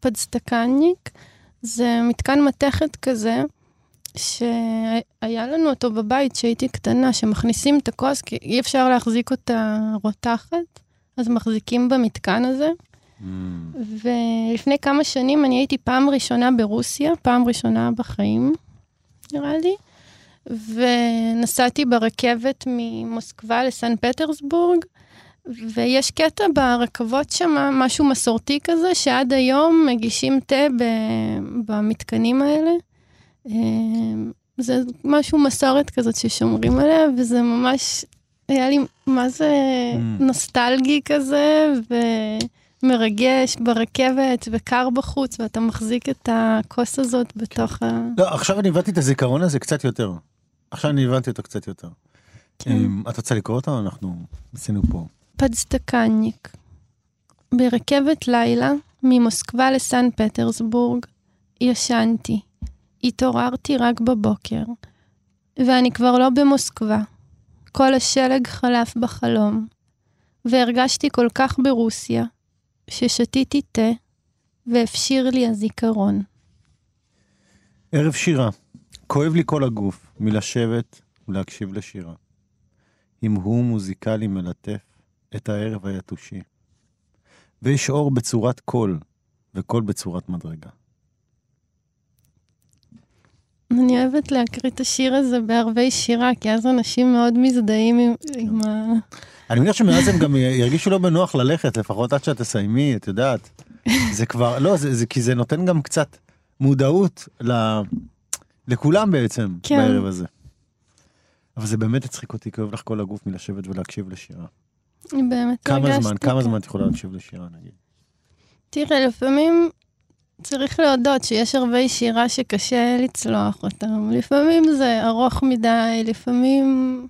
פדסטקניק זה מתקן מתכת כזה, שהיה לנו אותו בבית כשהייתי קטנה, שמכניסים את הכוס, כי אי אפשר להחזיק אותה רותחת, אז מחזיקים במתקן הזה. ולפני כמה שנים אני הייתי פעם ראשונה ברוסיה, פעם ראשונה בחיים, נראה לי, ונסעתי ברכבת ממוסקבה לסן פטרסבורג, ויש קטע ברכבות שם, משהו מסורתי כזה, שעד היום מגישים תה במתקנים האלה. אה, זה משהו מסורת כזאת ששומרים עליה, וזה ממש, היה לי, מה זה Mm. נוסטלגי כזה, ומרגש ברכבת, וקר בחוץ, ואתה מחזיק את הכוס הזאת בתוך ה... לא, עכשיו אני הבנתי את הזיכרון הזה קצת יותר. עכשיו אני הבנתי אותו קצת יותר. כן. אמ, את רוצה לקרוא אותו? אנחנו עשינו פה. פדסטקניק. ברכבת לילה ממוסקבה לסן פטרסבורג ישנתי. התעוררתי רק בבוקר, ואני כבר לא במוסקבה. כל השלג חלף בחלום, והרגשתי כל כך ברוסיה, ששתיתי תה, והפשיר לי הזיכרון. ערב שירה. כואב לי כל הגוף מלשבת ולהקשיב לשירה. המהום מוזיקלי מלטף את הערב היתושי. ויש אור בצורת קול, וקול בצורת מדרגה. אני אוהבת להקריא את השיר הזה בערבי שירה, כי אז אנשים מאוד מזדהים עם, עם ה... אני מניח שמאז הם גם *laughs* ירגישו לא בנוח ללכת, לפחות עד שאת תסיימי, את יודעת. *laughs* זה כבר, לא, זה, זה כי זה נותן גם קצת מודעות ל, לכולם בעצם, כן. בערב הזה. אבל זה באמת הצחיק אותי, כאוב לך כל הגוף מלשבת ולהקשיב לשירה. באמת כמה הרגשתי זמן, כמה. זמן את יכולה להקשיב לשירה, נגיד? תראה, לפעמים צריך להודות שיש ערבי שירה שקשה לצלוח אותם. לפעמים זה ארוך מדי, לפעמים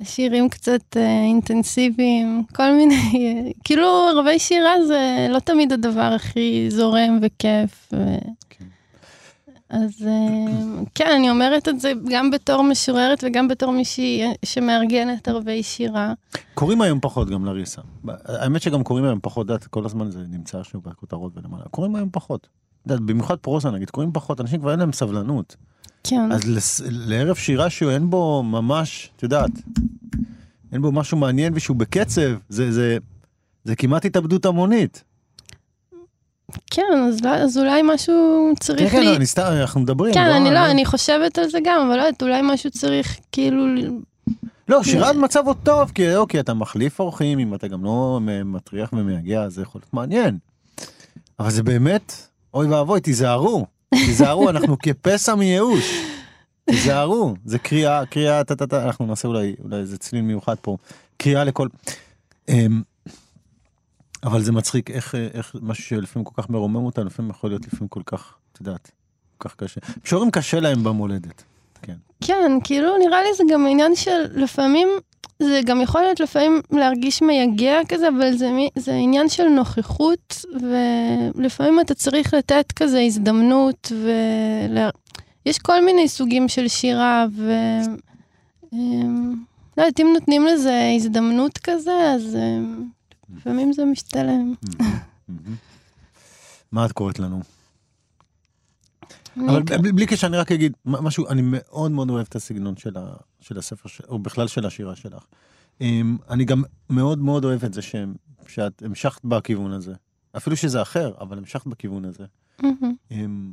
השירים קצת אה, אינטנסיביים, כל מיני... אה, *laughs* כאילו, ערבי שירה זה לא תמיד הדבר הכי זורם וכיף. ו... כן. אז אה, כן, אני אומרת את זה גם בתור משוררת וגם בתור מישהי שמארגנת ערבי שירה. קוראים היום פחות גם לריסה. האמת שגם קוראים היום פחות, את כל הזמן זה נמצא עכשיו בכותרות ולמעלה. קוראים היום פחות. במיוחד פרוזה נגיד, קוראים פחות, אנשים כבר אין להם סבלנות. כן. אז. לערב שירה שהוא אין בו ממש, את יודעת, אין בו משהו מעניין ושהוא בקצב, זה, זה, זה כמעט התאבדות המונית. כן, אז, לא- אז אולי משהו צריך כן, כן, לי... לא, אני סתם, אנחנו מדברים. כן, אני לא, אני... אני חושבת על זה גם, אבל לא יודעת, אולי משהו צריך כאילו... לא, שירת מצב עוד טוב, כי אוקיי, אתה מחליף אורחים, אם אתה גם לא מטריח ומייגע, זה יכול להיות מעניין. אבל זה באמת אוי ואבוי, תיזהרו, תיזהרו, *laughs* אנחנו כפסע מייאוש. תיזהרו, זה קריאה, קריאה, טה טה טה, אנחנו נעשה אולי, אולי איזה צליל מיוחד פה, קריאה לכל... אבל זה מצחיק איך, איך משהו שלפעמים כל כך מרומם אותנו, לפעמים יכול להיות לפעמים כל כך, את יודעת, כל כך קשה. שורים קשה להם במולדת, כן. כן, כאילו נראה לי זה גם עניין של לפעמים, זה גם יכול להיות לפעמים להרגיש מייגע כזה, אבל זה, זה עניין של נוכחות, ולפעמים אתה צריך לתת כזה הזדמנות, ויש כל מיני סוגים של שירה, ו... אמ, לא יודעת, אם נותנים לזה הזדמנות כזה, אז אמ, לפעמים זה משתלם. מה את קוראת לנו? אבל בלי- קשר, אני רק אגיד משהו, אני מאוד מאוד אוהב את הסגנון של, ה, של הספר, ש- או בכלל של השירה שלך. אמ, אני גם מאוד מאוד אוהב את זה שהם- שאת המשכת בכיוון הזה. אפילו שזה אחר, אבל המשכת בכיוון הזה. אמ,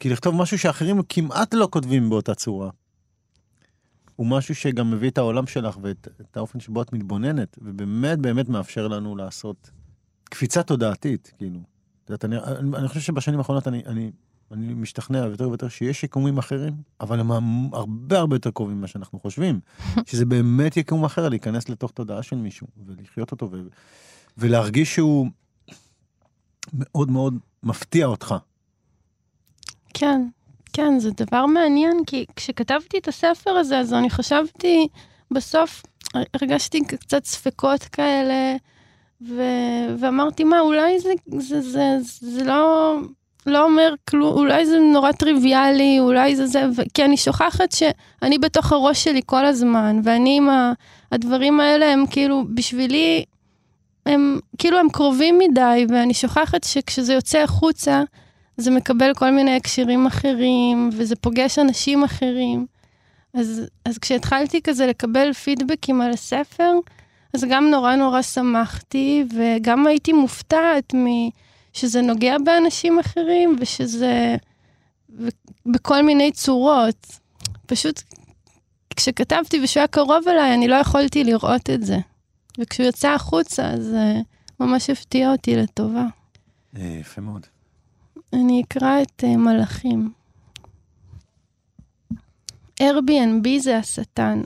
כי לכתוב משהו שאחרים כמעט לא כותבים באותה צורה. הוא משהו שגם מביא את העולם שלך ואת את האופן שבו את מתבוננת, ובאמת באמת מאפשר לנו לעשות קפיצה תודעתית, כאילו. את יודעת, אני, אני, אני חושב שבשנים האחרונות אני, אני, אני משתכנע יותר ויותר שיש יקומים אחרים, אבל הם הרבה הרבה יותר קרובים ממה שאנחנו חושבים. *laughs* שזה באמת יקום אחר, להיכנס לתוך תודעה של מישהו, ולחיות אותו, ו, ולהרגיש שהוא מאוד מאוד מפתיע אותך. כן, כן, זה דבר מעניין, כי כשכתבתי את הספר הזה, אז אני חשבתי, בסוף הרגשתי קצת ספקות כאלה, ו... ואמרתי, מה, אולי זה, זה, זה, זה לא, לא אומר כלום, אולי זה נורא טריוויאלי, אולי זה זה, ו... כי אני שוכחת שאני בתוך הראש שלי כל הזמן, ואני עם ה... הדברים האלה הם כאילו, בשבילי, הם כאילו הם קרובים מדי, ואני שוכחת שכשזה יוצא החוצה, זה מקבל כל מיני הקשרים אחרים, וזה פוגש אנשים אחרים. אז, אז כשהתחלתי כזה לקבל פידבקים על הספר, אז גם נורא נורא שמחתי, וגם הייתי מופתעת מ... שזה נוגע באנשים אחרים, ושזה... ו- בכל מיני צורות. פשוט כשכתבתי ושהוא היה קרוב אליי, אני לא יכולתי לראות את זה. וכשהוא יצא החוצה, אז uh, ממש הפתיע אותי לטובה. אה, יפה מאוד. אני אקרא את uh, מלאכים. Airbnb זה השטן,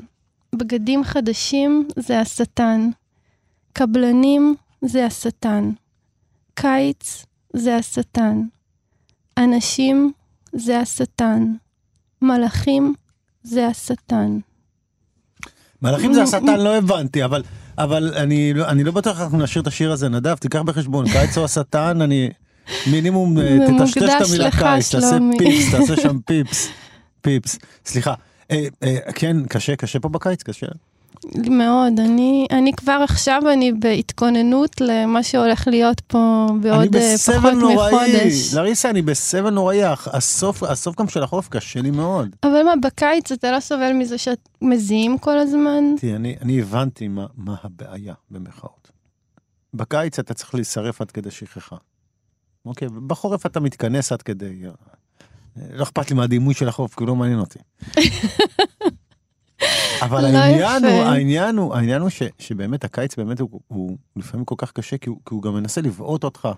בגדים חדשים זה השטן, קבלנים זה השטן, קיץ זה השטן, אנשים זה השטן, מלאכים זה השטן. מלאכים זה השטן, לא הבנתי, אבל, אבל אני, לא- אני לא בטוח אנחנו נשאיר את השיר הזה, נדב, תיקח בחשבון, קיץ או השטן, אני מינימום אה, תטשטש את המילה קיץ, תעשה. פיפס, תעשה *laughs* שם פיפס, פיפס. סליחה, אה, אה, כן, קשה, קשה פה בקיץ, קשה. מאוד, אני, אני כבר עכשיו, אני בהתכוננות למה שהולך להיות פה בעוד פחות נוראי, מחודש. לריסה, אני בסבל נוראי, הסוף, הסוף גם של החורף קשה לי מאוד. אבל מה, בקיץ אתה לא סובל מזה שאת מזיעים כל הזמן? תראי, אני, אני הבנתי מה, מה הבעיה, במרכאות. בקיץ אתה צריך להישרף עד כדי שכחה. אוקיי, בחורף אתה מתכנס עד כדי... אה, לא אכפת לי מהדימוי של החורף, כי הוא לא מעניין אותי. *laughs* אבל לא העניין יפה. הוא, העניין הוא, העניין הוא ש, שבאמת הקיץ באמת הוא, הוא לפעמים כל כך קשה, כי הוא, כי הוא גם מנסה לבעוט אותך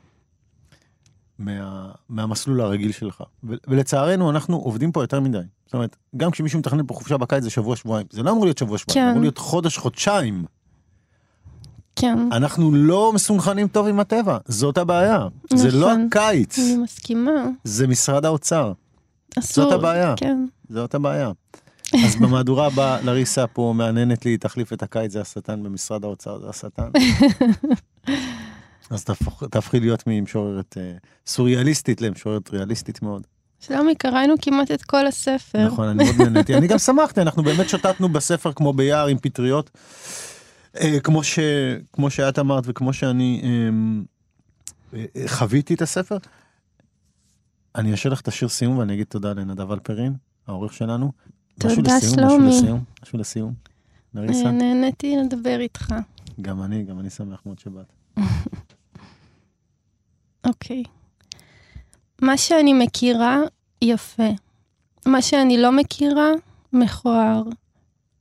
מה, מהמסלול הרגיל שלך. ו, ולצערנו, אנחנו עובדים פה יותר מדי. זאת אומרת, גם כשמישהו מתכנן פה חופשה בקיץ זה שבוע-שבועיים. זה לא אמור להיות שבוע-שבועיים, כן. אמור להיות חודש-חודשיים. כן, אנחנו לא מסונכנים טוב עם הטבע, זאת הבעיה. זה לא נכון. הקיץ, אני מסכימה. זה משרד האוצר, אסור. זאת הבעיה. כן. זאת הבעיה. אז במהדורה הבאה, *laughs* לריסה פה מהנהנת לי, תחליף את הקיץ, זה השטן במשרד האוצר, זה השטן. *laughs* אז תהפוך- תהפכי להיות ממשוררת אה, סוריאליסטית למשוררת ריאליסטית מאוד. שלומי, קראנו כמעט את כל הספר. נכון, אני מאוד נהניתי. אני גם *laughs* שמחתי, אנחנו באמת שוטטנו בספר כמו ביער עם פטריות. אה, כמו, ש, כמו שאת אמרת וכמו שאני אה, אה, חוויתי את הספר. אני אשאיר לך את השיר סיום ואני אגיד תודה לנדב אלפרין, העורך שלנו. תודה, שלומי. משהו לסיום, משהו לסיום. נריסה, אה, נהניתי לדבר איתך. גם אני, גם אני שמח מאוד שבאת. *laughs* אוקיי. מה שאני מכירה, יפה. מה שאני לא מכירה, מכוער.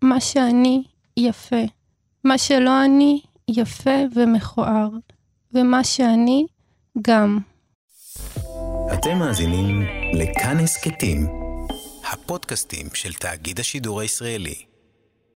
מה שאני, יפה. מה שלא אני, יפה ומכוער. ומה שאני, גם. אתם מאזינים לכאן הסכתים, הפודקאסטים של תאגיד השידור הישראלי.